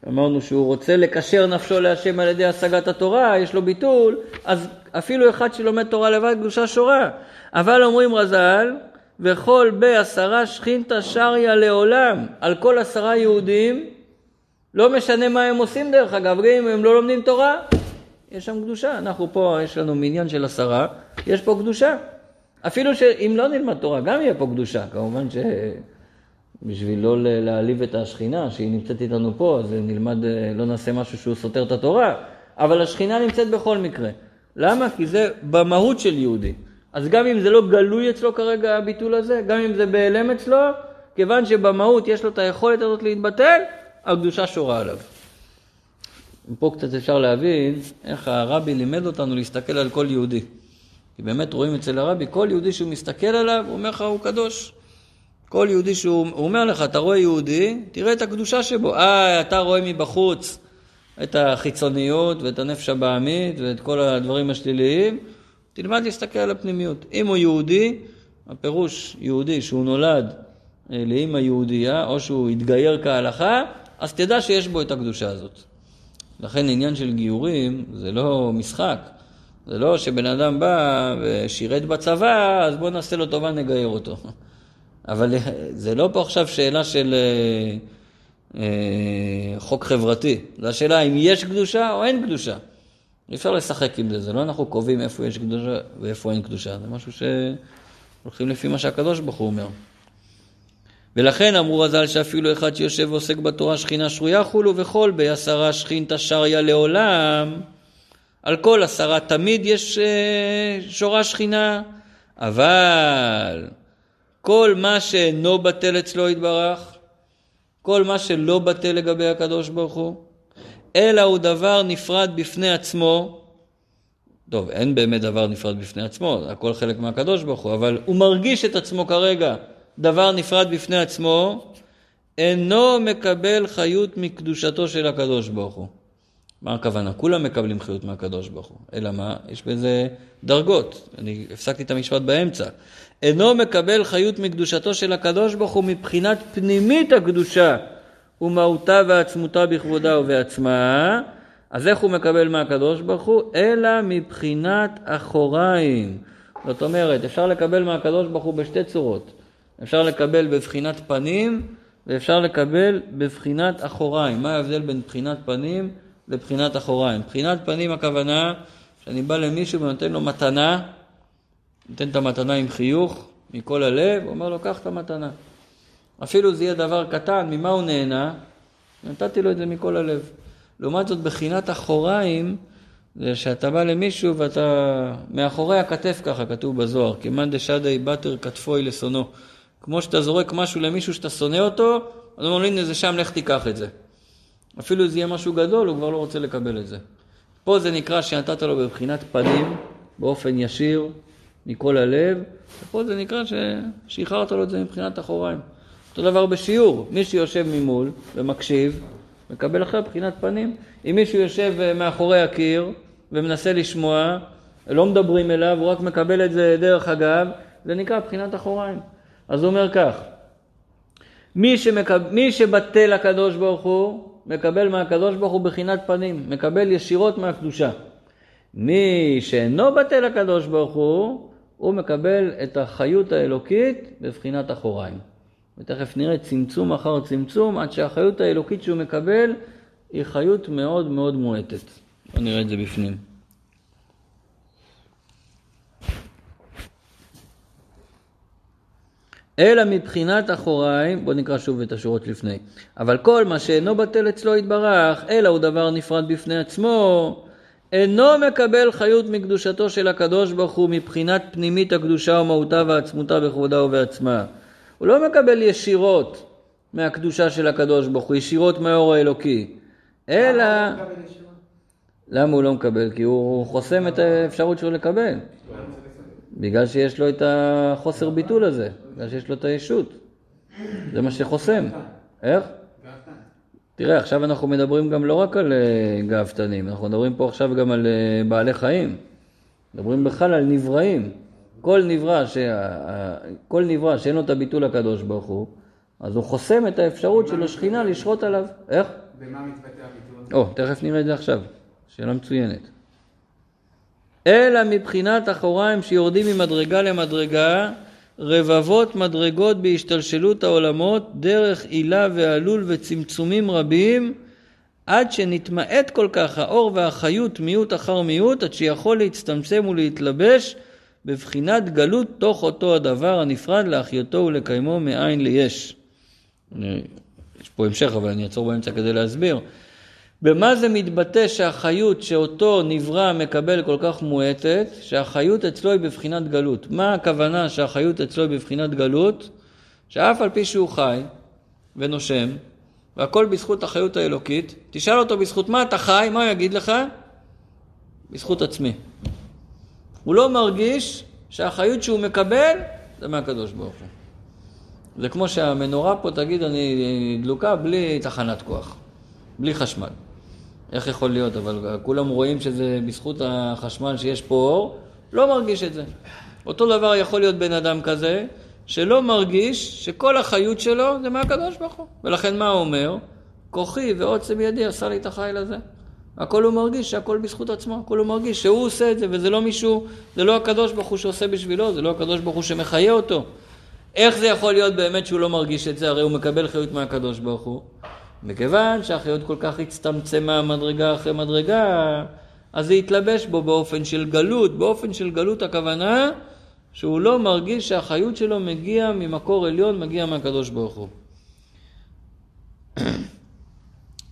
אמרנו שהוא רוצה לקשר נפשו להשם על ידי השגת התורה, יש לו ביטול, אז אפילו אחד שלומד תורה לבד, קדושה שורה. אבל אומרים רז"ל, וכל בעשרה שכינתא שריה לעולם, על כל עשרה יהודים, לא משנה מה הם עושים דרך אגב, גם אם הם לא לומדים תורה, יש שם קדושה. אנחנו פה, יש לנו מניין של עשרה, יש פה קדושה. אפילו שאם לא נלמד תורה, גם יהיה פה קדושה. כמובן שבשביל לא להעליב את השכינה, שהיא נמצאת איתנו פה, אז נלמד, לא נעשה משהו שהוא סותר את התורה. אבל השכינה נמצאת בכל מקרה. למה? כי זה במהות של יהודי. אז גם אם זה לא גלוי אצלו כרגע הביטול הזה, גם אם זה בהיעלם אצלו, כיוון שבמהות יש לו את היכולת הזאת להתבטל, הקדושה שורה עליו. פה קצת אפשר להבין איך הרבי לימד אותנו להסתכל על כל יהודי. כי באמת רואים אצל הרבי, כל יהודי שהוא מסתכל עליו, הוא אומר לך, הוא קדוש. כל יהודי שהוא הוא אומר לך, אתה רואה יהודי, תראה את הקדושה שבו. אה, אתה רואה מבחוץ את החיצוניות ואת הנפש הבעמית ואת כל הדברים השליליים, תלמד להסתכל על הפנימיות. אם הוא יהודי, הפירוש יהודי שהוא נולד אה, לאימא יהודייה, או שהוא התגייר כהלכה, אז תדע שיש בו את הקדושה הזאת. לכן עניין של גיורים זה לא משחק. זה לא שבן אדם בא ושירת בצבא, אז בואו נעשה לו טובה, נגייר אותו. (laughs) אבל זה לא פה עכשיו שאלה של אה, אה, חוק חברתי. זו השאלה אם יש קדושה או אין קדושה. אי אפשר לשחק עם זה, זה לא אנחנו קובעים איפה יש קדושה ואיפה אין קדושה, זה משהו שהולכים לפי מה שהקדוש ברוך הוא אומר. ולכן אמרו רז"ל שאפילו אחד שיושב ועוסק בתורה שכינה שרויה חולו וכל בעשרה שכינתא שריה לעולם. על כל עשרה תמיד יש אה, שורה שכינה, אבל כל מה שאינו בטל אצלו יתברך, כל מה שלא בטל לגבי הקדוש ברוך הוא, אלא הוא דבר נפרד בפני עצמו. טוב, אין באמת דבר נפרד בפני עצמו, הכל חלק מהקדוש ברוך הוא, אבל הוא מרגיש את עצמו כרגע דבר נפרד בפני עצמו, אינו מקבל חיות מקדושתו של הקדוש ברוך הוא. מה הכוונה? כולם מקבלים חיות מהקדוש ברוך הוא. אלא מה? יש בזה דרגות. אני הפסקתי את המשפט באמצע. אינו מקבל חיות מקדושתו של הקדוש ברוך הוא מבחינת פנימית הקדושה ומהותה ועצמותה בכבודה ובעצמה. אז איך הוא מקבל מהקדוש ברוך הוא? אלא מבחינת אחוריים. זאת אומרת, אפשר לקבל מהקדוש ברוך הוא בשתי צורות. אפשר לקבל בבחינת פנים ואפשר לקבל בבחינת אחוריים. מה ההבדל בין בחינת פנים לבחינת אחוריים? בחינת פנים הכוונה שאני בא למישהו ונותן לו מתנה, נותן את המתנה עם חיוך מכל הלב, אומר לו קח את המתנה. אפילו זה יהיה דבר קטן, ממה הוא נהנה? נתתי לו את זה מכל הלב. לעומת זאת, בחינת אחוריים, זה שאתה בא למישהו ואתה מאחורי הכתף ככה, כתוב בזוהר, כמאן דשדי בתר כתפוי לשונאו. כמו שאתה זורק משהו למישהו שאתה שונא אותו, אז הוא אומר, הנה זה שם, לך תיקח את זה. אפילו זה יהיה משהו גדול, הוא כבר לא רוצה לקבל את זה. פה זה נקרא שנתת לו בבחינת פנים, באופן ישיר, מכל הלב, ופה זה נקרא ששחררת לו את זה מבחינת אחוריים. אותו דבר בשיעור, מי שיושב ממול ומקשיב, מקבל אחרי בחינת פנים. אם מישהו יושב אה, מאחורי הקיר ומנסה לשמוע, לא מדברים אליו, הוא רק מקבל את זה דרך אגב, זה נקרא בחינת אחוריים. אז הוא אומר כך, מי, שמקב... מי שבטל הקדוש ברוך הוא, מקבל מהקדוש ברוך הוא בחינת פנים, מקבל ישירות מהקדושה. מי שאינו בטל הקדוש ברוך הוא, הוא מקבל את החיות האלוקית בבחינת אחוריים. ותכף נראה צמצום אחר צמצום, עד שהחיות האלוקית שהוא מקבל היא חיות מאוד מאוד מועטת. בואו נראה את זה בפנים. אלא מבחינת אחוריים, בואו נקרא שוב את השורות לפני. אבל כל מה שאינו בטל אצלו יתברך, אלא הוא דבר נפרד בפני עצמו, אינו מקבל חיות מקדושתו של הקדוש ברוך הוא מבחינת פנימית הקדושה ומהותה ועצמותה בכבודה ובעצמה. הוא לא מקבל ישירות מהקדושה של הקדוש ברוך הוא, ישירות מהאור האלוקי, אלא... למה הוא לא מקבל? כי הוא חוסם את האפשרות שלו לקבל. בגלל שיש לו את החוסר ביטול הזה, בגלל שיש לו את הישות. זה מה שחוסם. איך? תראה, עכשיו אנחנו מדברים גם לא רק על אה, גאוותנים, אנחנו מדברים פה עכשיו גם על אה, בעלי חיים. מדברים בכלל על נבראים. כל נברא, ש... כל נברא שאין לו את הביטול הקדוש ברוך הוא, אז הוא חוסם את האפשרות של השכינה לשרות עליו. איך? במה מתבטא הביטול? או, תכף נראה את זה עכשיו. שאלה מצוינת. אלא מבחינת אחוריים שיורדים ממדרגה למדרגה, רבבות מדרגות בהשתלשלות העולמות, דרך עילה ועלול וצמצומים רבים, עד שנתמעט כל כך האור והחיות מיעוט אחר מיעוט, עד שיכול להצטמצם ולהתלבש בבחינת גלות תוך אותו הדבר הנפרד להחיותו ולקיימו מאין ליש. יש פה המשך, אבל אני אעצור באמצע כדי להסביר. במה זה מתבטא שהחיות שאותו נברא מקבל כל כך מועטת, שהחיות אצלו היא בבחינת גלות. מה הכוונה שהחיות אצלו היא בבחינת גלות? שאף על פי שהוא חי ונושם, והכל בזכות החיות האלוקית, תשאל אותו בזכות מה אתה חי, מה הוא יגיד לך? בזכות עצמי. הוא לא מרגיש שהחיות שהוא מקבל זה מהקדוש ברוך הוא. זה כמו שהמנורה פה תגיד אני דלוקה בלי תחנת כוח, בלי חשמל. איך יכול להיות? אבל כולם רואים שזה בזכות החשמל שיש פה אור, לא מרגיש את זה. אותו דבר יכול להיות בן אדם כזה, שלא מרגיש שכל החיות שלו זה מהקדוש ברוך הוא. ולכן מה הוא אומר? כוחי ועוצם ידי עשה לי את החיל הזה. הכל הוא מרגיש שהכל בזכות עצמו, הכל הוא מרגיש שהוא עושה את זה, וזה לא מישהו, זה לא הקדוש ברוך הוא שעושה בשבילו, זה לא הקדוש ברוך הוא שמחיה אותו. איך זה יכול להיות באמת שהוא לא מרגיש את זה? הרי הוא מקבל חיות מהקדוש ברוך הוא. מכיוון שהחיות כל כך הצטמצמה מדרגה אחרי מדרגה, אז זה יתלבש בו באופן של גלות. באופן של גלות הכוונה שהוא לא מרגיש שהחיות שלו מגיע ממקור עליון, מגיע מהקדוש ברוך הוא. (coughs)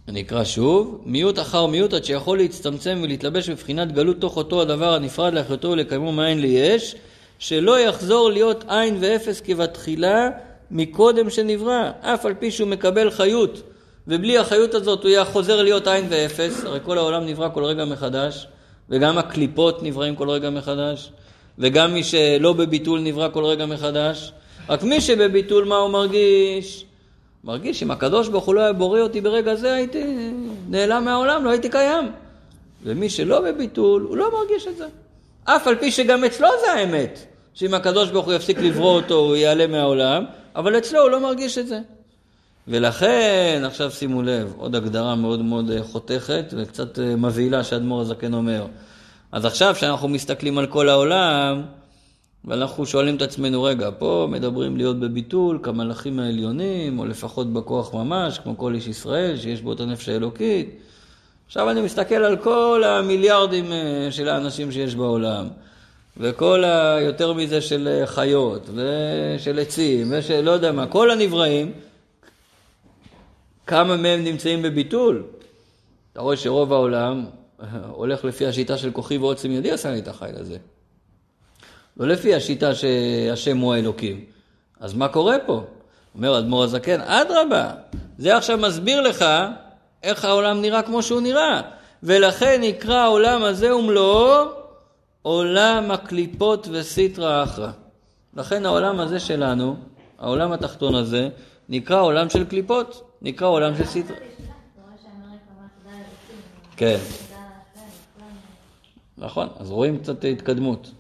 אני אקרא שוב, מיעוט אחר מיעוט עד שיכול להצטמצם ולהתלבש בבחינת גלות תוך אותו הדבר הנפרד לאחיותו ולקיימו מאין ליש, שלא יחזור להיות עין ואפס כבתחילה מקודם שנברא, אף על פי שהוא מקבל חיות ובלי החיות הזאת הוא יהיה חוזר להיות עין ואפס, הרי כל העולם נברא כל רגע מחדש, וגם הקליפות נבראים כל רגע מחדש, וגם מי שלא בביטול נברא כל רגע מחדש. רק מי שבביטול מה הוא מרגיש? מרגיש אם הקדוש ברוך הוא לא היה בורא אותי ברגע זה הייתי נעלם מהעולם, לא הייתי קיים. ומי שלא בביטול, הוא לא מרגיש את זה. אף על פי שגם אצלו זה האמת, שאם הקדוש ברוך הוא יפסיק לברוא אותו הוא ייעלם מהעולם, אבל אצלו הוא לא מרגיש את זה. ולכן, עכשיו שימו לב, עוד הגדרה מאוד מאוד אה, חותכת וקצת אה, מבהילה שאדמו"ר הזקן אומר. אז עכשיו כשאנחנו מסתכלים על כל העולם, ואנחנו שואלים את עצמנו, רגע, פה מדברים להיות בביטול כמלאכים העליונים, או לפחות בכוח ממש, כמו כל איש ישראל, שיש בו את הנפש האלוקית. עכשיו אני מסתכל על כל המיליארדים אה, של האנשים שיש בעולם, וכל היותר מזה של חיות, ושל עצים, ושל לא יודע מה, כל הנבראים, כמה מהם נמצאים בביטול? אתה רואה שרוב העולם הולך לפי השיטה של כוחי ועוצם ידי עשה לי את החיל הזה. לא לפי השיטה שהשם הוא האלוקים. אז מה קורה פה? אומר אדמו"ר הזקן, אדרבה, זה עכשיו מסביר לך איך העולם נראה כמו שהוא נראה. ולכן נקרא העולם הזה ומלואו עולם הקליפות וסיטרא אחרא. לכן העולם הזה שלנו, העולם התחתון הזה, נקרא עולם של קליפות. נקרא עולם של סדרה. כן. נכון, אז רואים קצת התקדמות.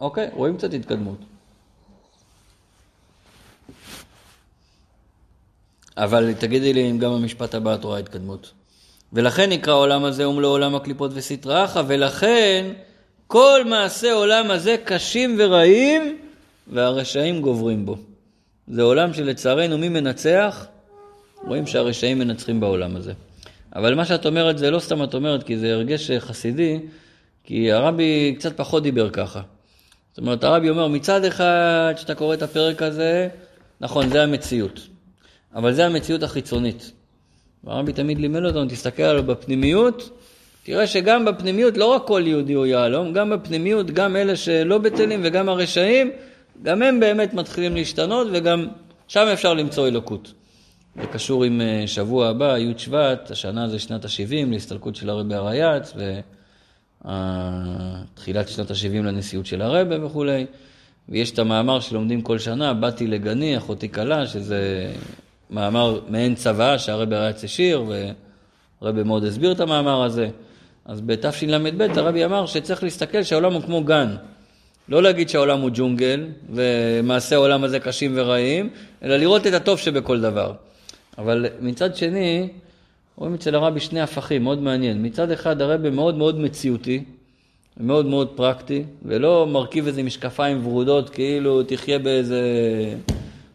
אוקיי, רואים קצת התקדמות. אבל תגידי לי אם גם המשפט הבא את רואה התקדמות. ולכן נקרא העולם הזה אום לעולם הקליפות וסטרא אחא, ולכן כל מעשה עולם הזה קשים ורעים, והרשעים גוברים בו. זה עולם שלצערנו מי מנצח? רואים שהרשעים מנצחים בעולם הזה. אבל מה שאת אומרת זה לא סתם את אומרת, כי זה הרגש חסידי, כי הרבי קצת פחות דיבר ככה. זאת אומרת, הרבי אומר, מצד אחד, כשאתה קורא את הפרק הזה, נכון, זה המציאות. אבל זה המציאות החיצונית. הרבי תמיד לימד אותנו, תסתכל עליו בפנימיות, תראה שגם בפנימיות, לא רק כל יהודי הוא יהלום, גם בפנימיות, גם אלה שלא בטלים וגם הרשעים, גם הם באמת מתחילים להשתנות וגם שם אפשר למצוא אלוקות. זה קשור עם אה, שבוע הבא, י' שבט, השנה זה שנת ה-70 להסתלקות של הרבי הרייץ, ותחילת שנת ה-70 לנשיאות של הרבי וכולי. ויש את המאמר שלומדים כל שנה, באתי לגני, אחותי כלה, שזה מאמר מעין צבא שהרבי הרייץ השאיר, והרבי מאוד הסביר את המאמר הזה. אז בתשל"ב הרבי אמר שצריך להסתכל שהעולם הוא כמו גן. לא להגיד שהעולם הוא ג'ונגל, ומעשי העולם הזה קשים ורעים, אלא לראות את הטוב שבכל דבר. אבל מצד שני, רואים אצל הרבי שני הפכים, מאוד מעניין. מצד אחד הרבי מאוד מאוד מציאותי, מאוד מאוד פרקטי, ולא מרכיב איזה משקפיים ורודות כאילו תחיה באיזה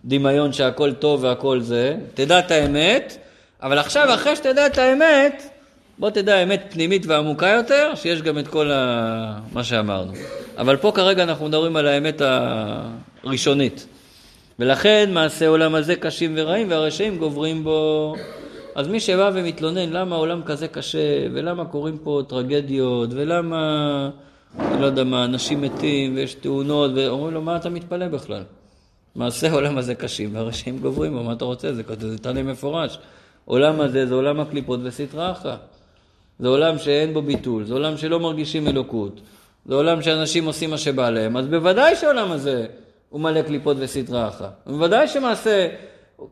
דמיון שהכל טוב והכל זה. תדע את האמת, אבל עכשיו אחרי שתדע את האמת, בוא תדע אמת פנימית ועמוקה יותר, שיש גם את כל ה... מה שאמרנו. אבל פה כרגע אנחנו מדברים על האמת הראשונית. ולכן מעשי עולם הזה קשים ורעים והרשעים גוברים בו. אז מי שבא ומתלונן למה העולם כזה קשה, ולמה קורים פה טרגדיות, ולמה, אני לא יודע מה, אנשים מתים ויש תאונות, ואומרים לו, מה אתה מתפלא בכלל? מעשי העולם הזה קשים והרשעים גוברים בו, מה אתה רוצה? זה כתוב, זה מפורש. עולם הזה זה עולם הקליפות וסטרא אחא. זה עולם שאין בו ביטול, זה עולם שלא מרגישים אלוקות, זה עולם שאנשים עושים מה שבא להם, אז בוודאי שהעולם הזה הוא מלא קליפות וסטרא אחא. בוודאי שמעשה,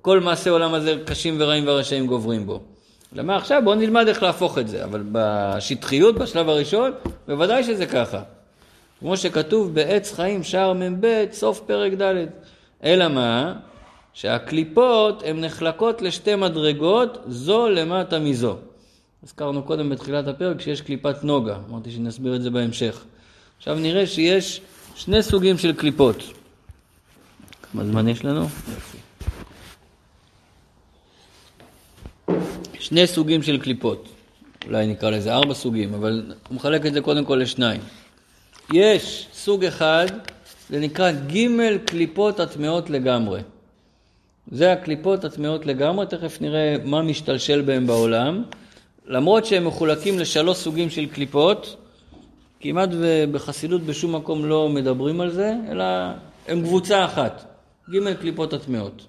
כל מעשה עולם הזה קשים ורעים והרשעים גוברים בו. למה עכשיו בואו נלמד איך להפוך את זה, אבל בשטחיות, בשלב הראשון, בוודאי שזה ככה. כמו שכתוב בעץ חיים שער מ"ב, סוף פרק ד'. אלא מה? שהקליפות הן נחלקות לשתי מדרגות, זו למטה מזו. הזכרנו קודם בתחילת הפרק שיש קליפת נוגה, אמרתי שנסביר את זה בהמשך. עכשיו נראה שיש שני סוגים של קליפות. כמה זמן יש לנו? שני סוגים של קליפות. אולי נקרא לזה ארבע סוגים, אבל הוא מחלק את זה קודם כל לשניים. יש סוג אחד, זה נקרא ג' קליפות הטמעות לגמרי. זה הקליפות הטמעות לגמרי, תכף נראה מה משתלשל בהם בעולם. למרות שהם מחולקים לשלוש סוגים של קליפות, כמעט בחסידות בשום מקום לא מדברים על זה, אלא הם קבוצה אחת, ג' קליפות הטמעות.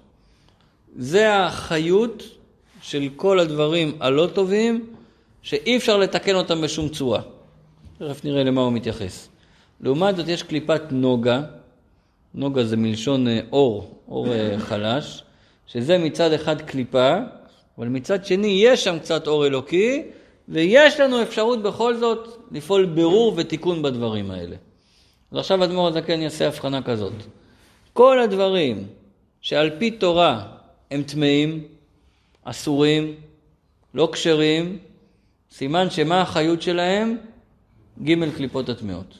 זה החיות של כל הדברים הלא טובים, שאי אפשר לתקן אותם בשום צורה. תכף נראה למה הוא מתייחס. לעומת זאת יש קליפת נוגה, נוגה זה מלשון אה, אור, אור אה, חלש, שזה מצד אחד קליפה, אבל מצד שני יש שם קצת אור אלוקי, ויש לנו אפשרות בכל זאת לפעול ברור ותיקון בדברים האלה. אז עכשיו אדמו"ר הזקן יעשה הבחנה כזאת. כל הדברים שעל פי תורה הם טמאים, אסורים, לא כשרים, סימן שמה החיות שלהם? ג' קליפות הטמעות.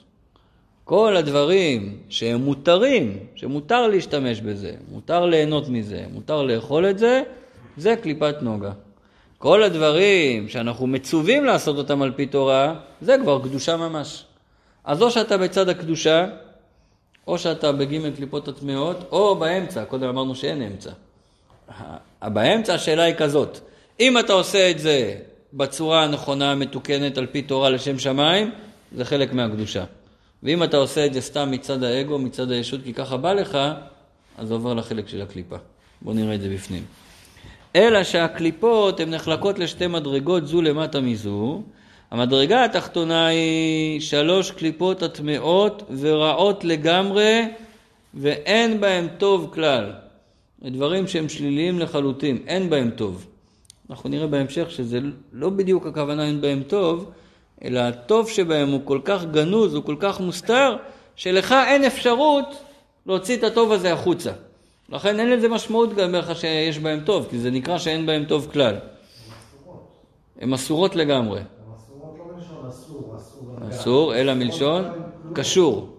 כל הדברים שהם מותרים, שמותר להשתמש בזה, מותר ליהנות מזה, מותר לאכול את זה, זה קליפת נוגה. כל הדברים שאנחנו מצווים לעשות אותם על פי תורה, זה כבר קדושה ממש. אז או שאתה בצד הקדושה, או שאתה בגימל קליפות הטמעות, או באמצע, קודם אמרנו שאין אמצע. באמצע השאלה היא כזאת, אם אתה עושה את זה בצורה הנכונה, המתוקנת, על פי תורה לשם שמיים, זה חלק מהקדושה. ואם אתה עושה את זה סתם מצד האגו, מצד הישות, כי ככה בא לך, אז עובר לחלק של הקליפה. בואו נראה את זה בפנים. אלא שהקליפות הן נחלקות לשתי מדרגות זו למטה מזו. המדרגה התחתונה היא שלוש קליפות הטמעות ורעות לגמרי ואין בהם טוב כלל. דברים שהם שליליים לחלוטין, אין בהם טוב. אנחנו נראה בהמשך שזה לא בדיוק הכוונה אין בהם טוב, אלא הטוב שבהם הוא כל כך גנוז, הוא כל כך מוסתר, שלך אין אפשרות להוציא את הטוב הזה החוצה. לכן אין לזה משמעות גם לך שיש בהם טוב, כי זה נקרא שאין בהם טוב כלל. הן אסורות לגמרי. אסורות לא מלשון אסור, אסור. אלא מלשון. קשור.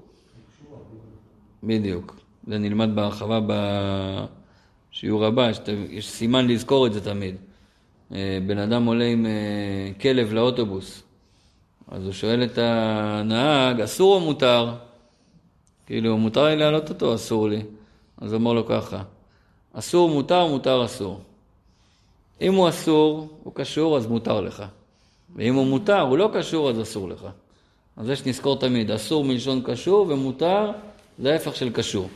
בדיוק. זה נלמד בהרחבה בשיעור הבא, יש סימן לזכור את זה תמיד. אה, בן אדם עולה עם אה, כלב לאוטובוס, אז הוא שואל את הנהג, אסור או מותר? כאילו, מותר לי להעלות אותו, אסור לי. אז הוא אומר לו ככה, אסור, מותר, מותר, אסור. אם הוא אסור, הוא קשור, אז מותר לך. ואם הוא מותר, הוא לא קשור, אז אסור לך. אז זה שנזכור תמיד, אסור מלשון קשור ומותר זה ההפך של קשור.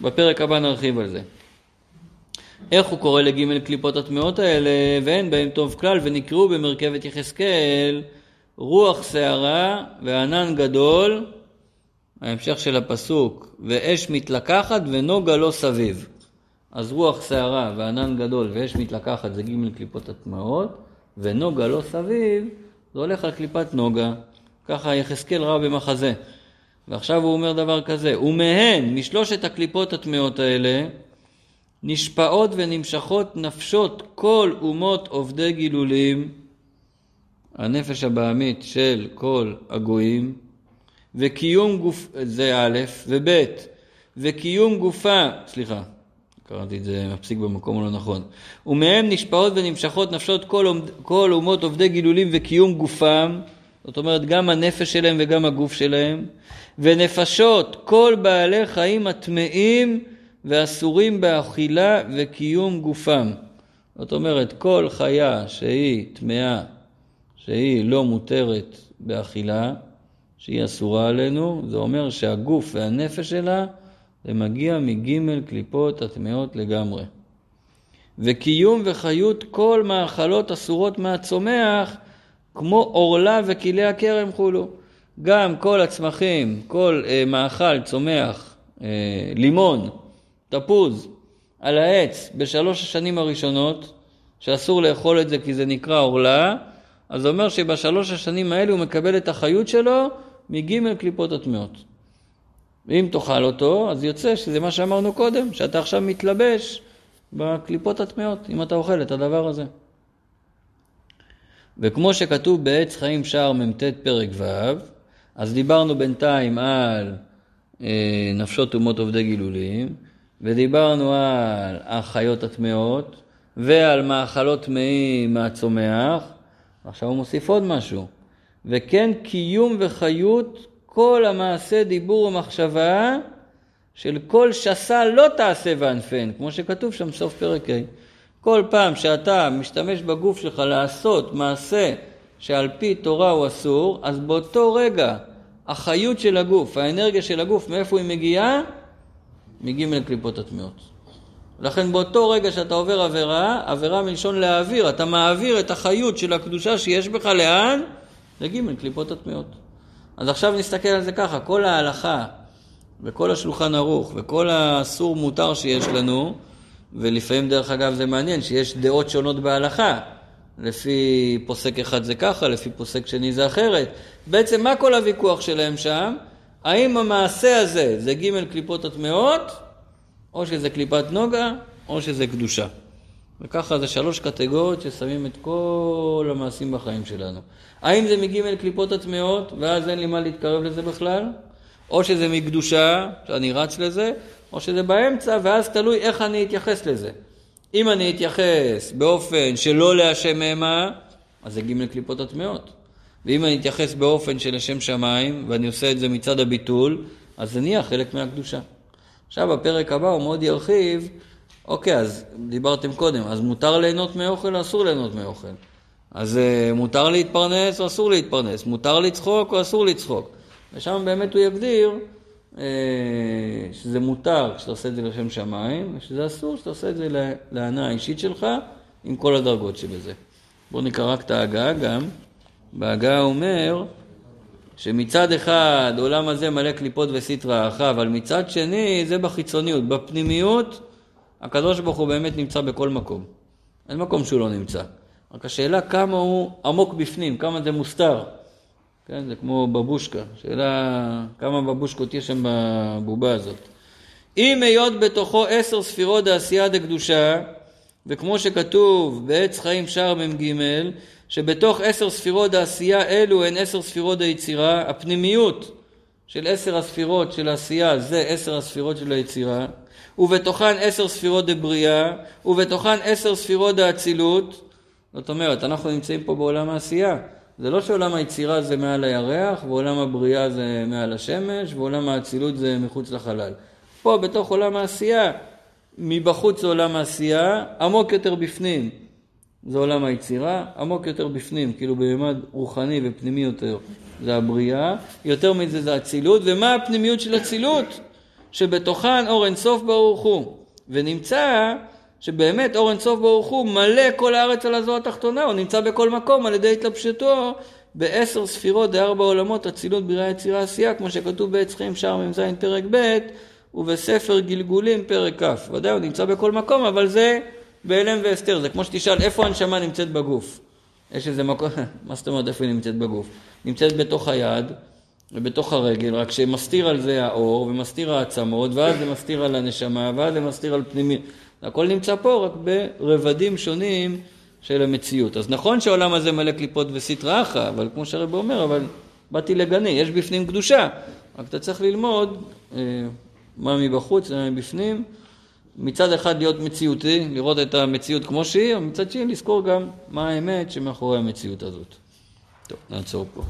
בפרק הבא נרחיב על זה. איך הוא קורא לג' קליפות הטמעות האלה, ואין בהם טוב כלל, ונקראו במרכבת יחזקאל, רוח שערה וענן גדול, ההמשך של הפסוק, ואש מתלקחת ונוגה לא סביב. אז רוח שערה וענן גדול ואש מתלקחת זה ג' קליפות הטמעות, ונוגה לא סביב, זה הולך על קליפת נוגה. ככה יחזקאל ראה במחזה. ועכשיו הוא אומר דבר כזה, ומהן, משלושת הקליפות הטמעות האלה, נשפעות ונמשכות נפשות כל אומות עובדי גילולים, הנפש הבעמית של כל הגויים, וקיום גוף, זה א', וב', וקיום גופה, סליחה, קראתי את זה מפסיק במקום הלא נכון, ומהם נשפעות ונמשכות נפשות כל, כל אומות עובדי גילולים וקיום גופם, זאת אומרת גם הנפש שלהם וגם הגוף שלהם, ונפשות כל בעלי חיים הטמאים ואסורים באכילה וקיום גופם. זאת אומרת, כל חיה שהיא טמאה, שהיא לא מותרת באכילה, שהיא אסורה עלינו, זה אומר שהגוף והנפש שלה, זה מגיע מגימל קליפות הטמאות לגמרי. וקיום וחיות כל מאכלות אסורות מהצומח, כמו עורלה וכלי הכרם חולו. גם כל הצמחים, כל אה, מאכל, צומח, אה, לימון, תפוז, על העץ בשלוש השנים הראשונות, שאסור לאכול את זה כי זה נקרא עורלה, אז זה אומר שבשלוש השנים האלה הוא מקבל את החיות שלו מגימל קליפות הטמאות. ואם תאכל אותו, אז יוצא שזה מה שאמרנו קודם, שאתה עכשיו מתלבש בקליפות הטמאות, אם אתה אוכל את הדבר הזה. וכמו שכתוב בעץ חיים שער מ"ט פרק ו', אז דיברנו בינתיים על אה, נפשות אומות עובדי גילולים, ודיברנו על החיות הטמאות, ועל מאכלות טמאים מהצומח, עכשיו הוא מוסיף עוד משהו, וכן קיום וחיות כל המעשה דיבור ומחשבה של כל שסה לא תעשה וענפן, כמו שכתוב שם בסוף פרק ה'. כל פעם שאתה משתמש בגוף שלך לעשות מעשה שעל פי תורה הוא אסור, אז באותו רגע החיות של הגוף, האנרגיה של הגוף, מאיפה היא מגיעה? מגימל קליפות הטמאות. לכן באותו רגע שאתה עובר עבירה, עבירה מלשון להעביר, אתה מעביר את החיות של הקדושה שיש בך לאן? לגימל קליפות הטמאות. אז עכשיו נסתכל על זה ככה, כל ההלכה וכל השולחן ערוך וכל האסור מותר שיש לנו, ולפעמים דרך אגב זה מעניין שיש דעות שונות בהלכה. לפי פוסק אחד זה ככה, לפי פוסק שני זה אחרת. בעצם מה כל הוויכוח שלהם שם? האם המעשה הזה זה ג' קליפות הטמאות, או שזה קליפת נוגה, או שזה קדושה. וככה זה שלוש קטגוריות ששמים את כל המעשים בחיים שלנו. האם זה מג' קליפות הטמאות, ואז אין לי מה להתקרב לזה בכלל? או שזה מקדושה, שאני רץ לזה, או שזה באמצע, ואז תלוי איך אני אתייחס לזה. אם אני אתייחס באופן שלא להשם המה, אז זה ג' קליפות הטמאות. ואם אני אתייחס באופן של לשם שמיים, ואני עושה את זה מצד הביטול, אז זה נהיה חלק מהקדושה. עכשיו בפרק הבא הוא מאוד ירחיב, אוקיי, אז דיברתם קודם, אז מותר ליהנות מאוכל או אסור ליהנות מאוכל? אז uh, מותר להתפרנס או אסור להתפרנס? מותר לצחוק או אסור לצחוק? ושם באמת הוא יגדיר שזה מותר כשאתה עושה את זה לשם שמיים, ושזה אסור כשאתה עושה את זה לה- להנאה האישית שלך, עם כל הדרגות שבזה. בואו נקרא רק את ההגה גם. בהגה אומר שמצד אחד עולם הזה מלא קליפות וסטרא אחרא, אבל מצד שני זה בחיצוניות. בפנימיות הקדוש ברוך הוא באמת נמצא בכל מקום. אין מקום שהוא לא נמצא. רק השאלה כמה הוא עמוק בפנים, כמה זה מוסתר. כן, זה כמו בבושקה. שאלה כמה בבושקות יש שם בבובה הזאת. אם היות בתוכו עשר ספירות דעשייה דקדושה, וכמו שכתוב בעץ חיים שער מ"ג, שבתוך עשר ספירות העשייה אלו הן עשר ספירות היצירה, הפנימיות של עשר הספירות של העשייה זה עשר הספירות של היצירה, ובתוכן עשר ספירות דבריאה, ובתוכן עשר ספירות דאצילות. זאת אומרת, אנחנו נמצאים פה בעולם העשייה. זה לא שעולם היצירה זה מעל הירח, ועולם הבריאה זה מעל השמש, ועולם האצילות זה מחוץ לחלל. פה בתוך עולם העשייה, מבחוץ עולם העשייה, עמוק יותר בפנים זה עולם היצירה, עמוק יותר בפנים, כאילו בממד רוחני ופנימי יותר זה הבריאה, יותר מזה זה אצילות, ומה הפנימיות של אצילות? שבתוכן אור אינסוף ברוך הוא, ונמצא שבאמת אור אינסוף ברוך הוא מלא כל הארץ על הזו התחתונה, הוא נמצא בכל מקום על ידי התלבשתו בעשר ספירות דארבע עולמות, אצילות, בריאה, יצירה, עשייה, כמו שכתוב בעץ חיים שער מ"ז פרק ב', ובספר גלגולים פרק כ'. ודאי, הוא נמצא בכל מקום, אבל זה בהלם והסתר. זה כמו שתשאל, איפה הנשמה נמצאת בגוף? יש איזה מקום, (laughs) מה זאת אומרת איפה היא נמצאת בגוף? נמצאת בתוך היד ובתוך הרגל, רק שמסתיר על זה האור ומסתיר העצמות, ואז זה מסתיר על הנשמה, ואז זה מסתיר על פנימי. הכל נמצא פה רק ברבדים שונים של המציאות. אז נכון שהעולם הזה מלא קליפות וסטרא אחא, אבל כמו שהרב אומר, אבל באתי לגני, יש בפנים קדושה. רק אתה צריך ללמוד אה, מה מבחוץ ומה מבפנים. מצד אחד להיות מציאותי, לראות את המציאות כמו שהיא, ומצד שני לזכור גם מה האמת שמאחורי המציאות הזאת. טוב, נעצור פה.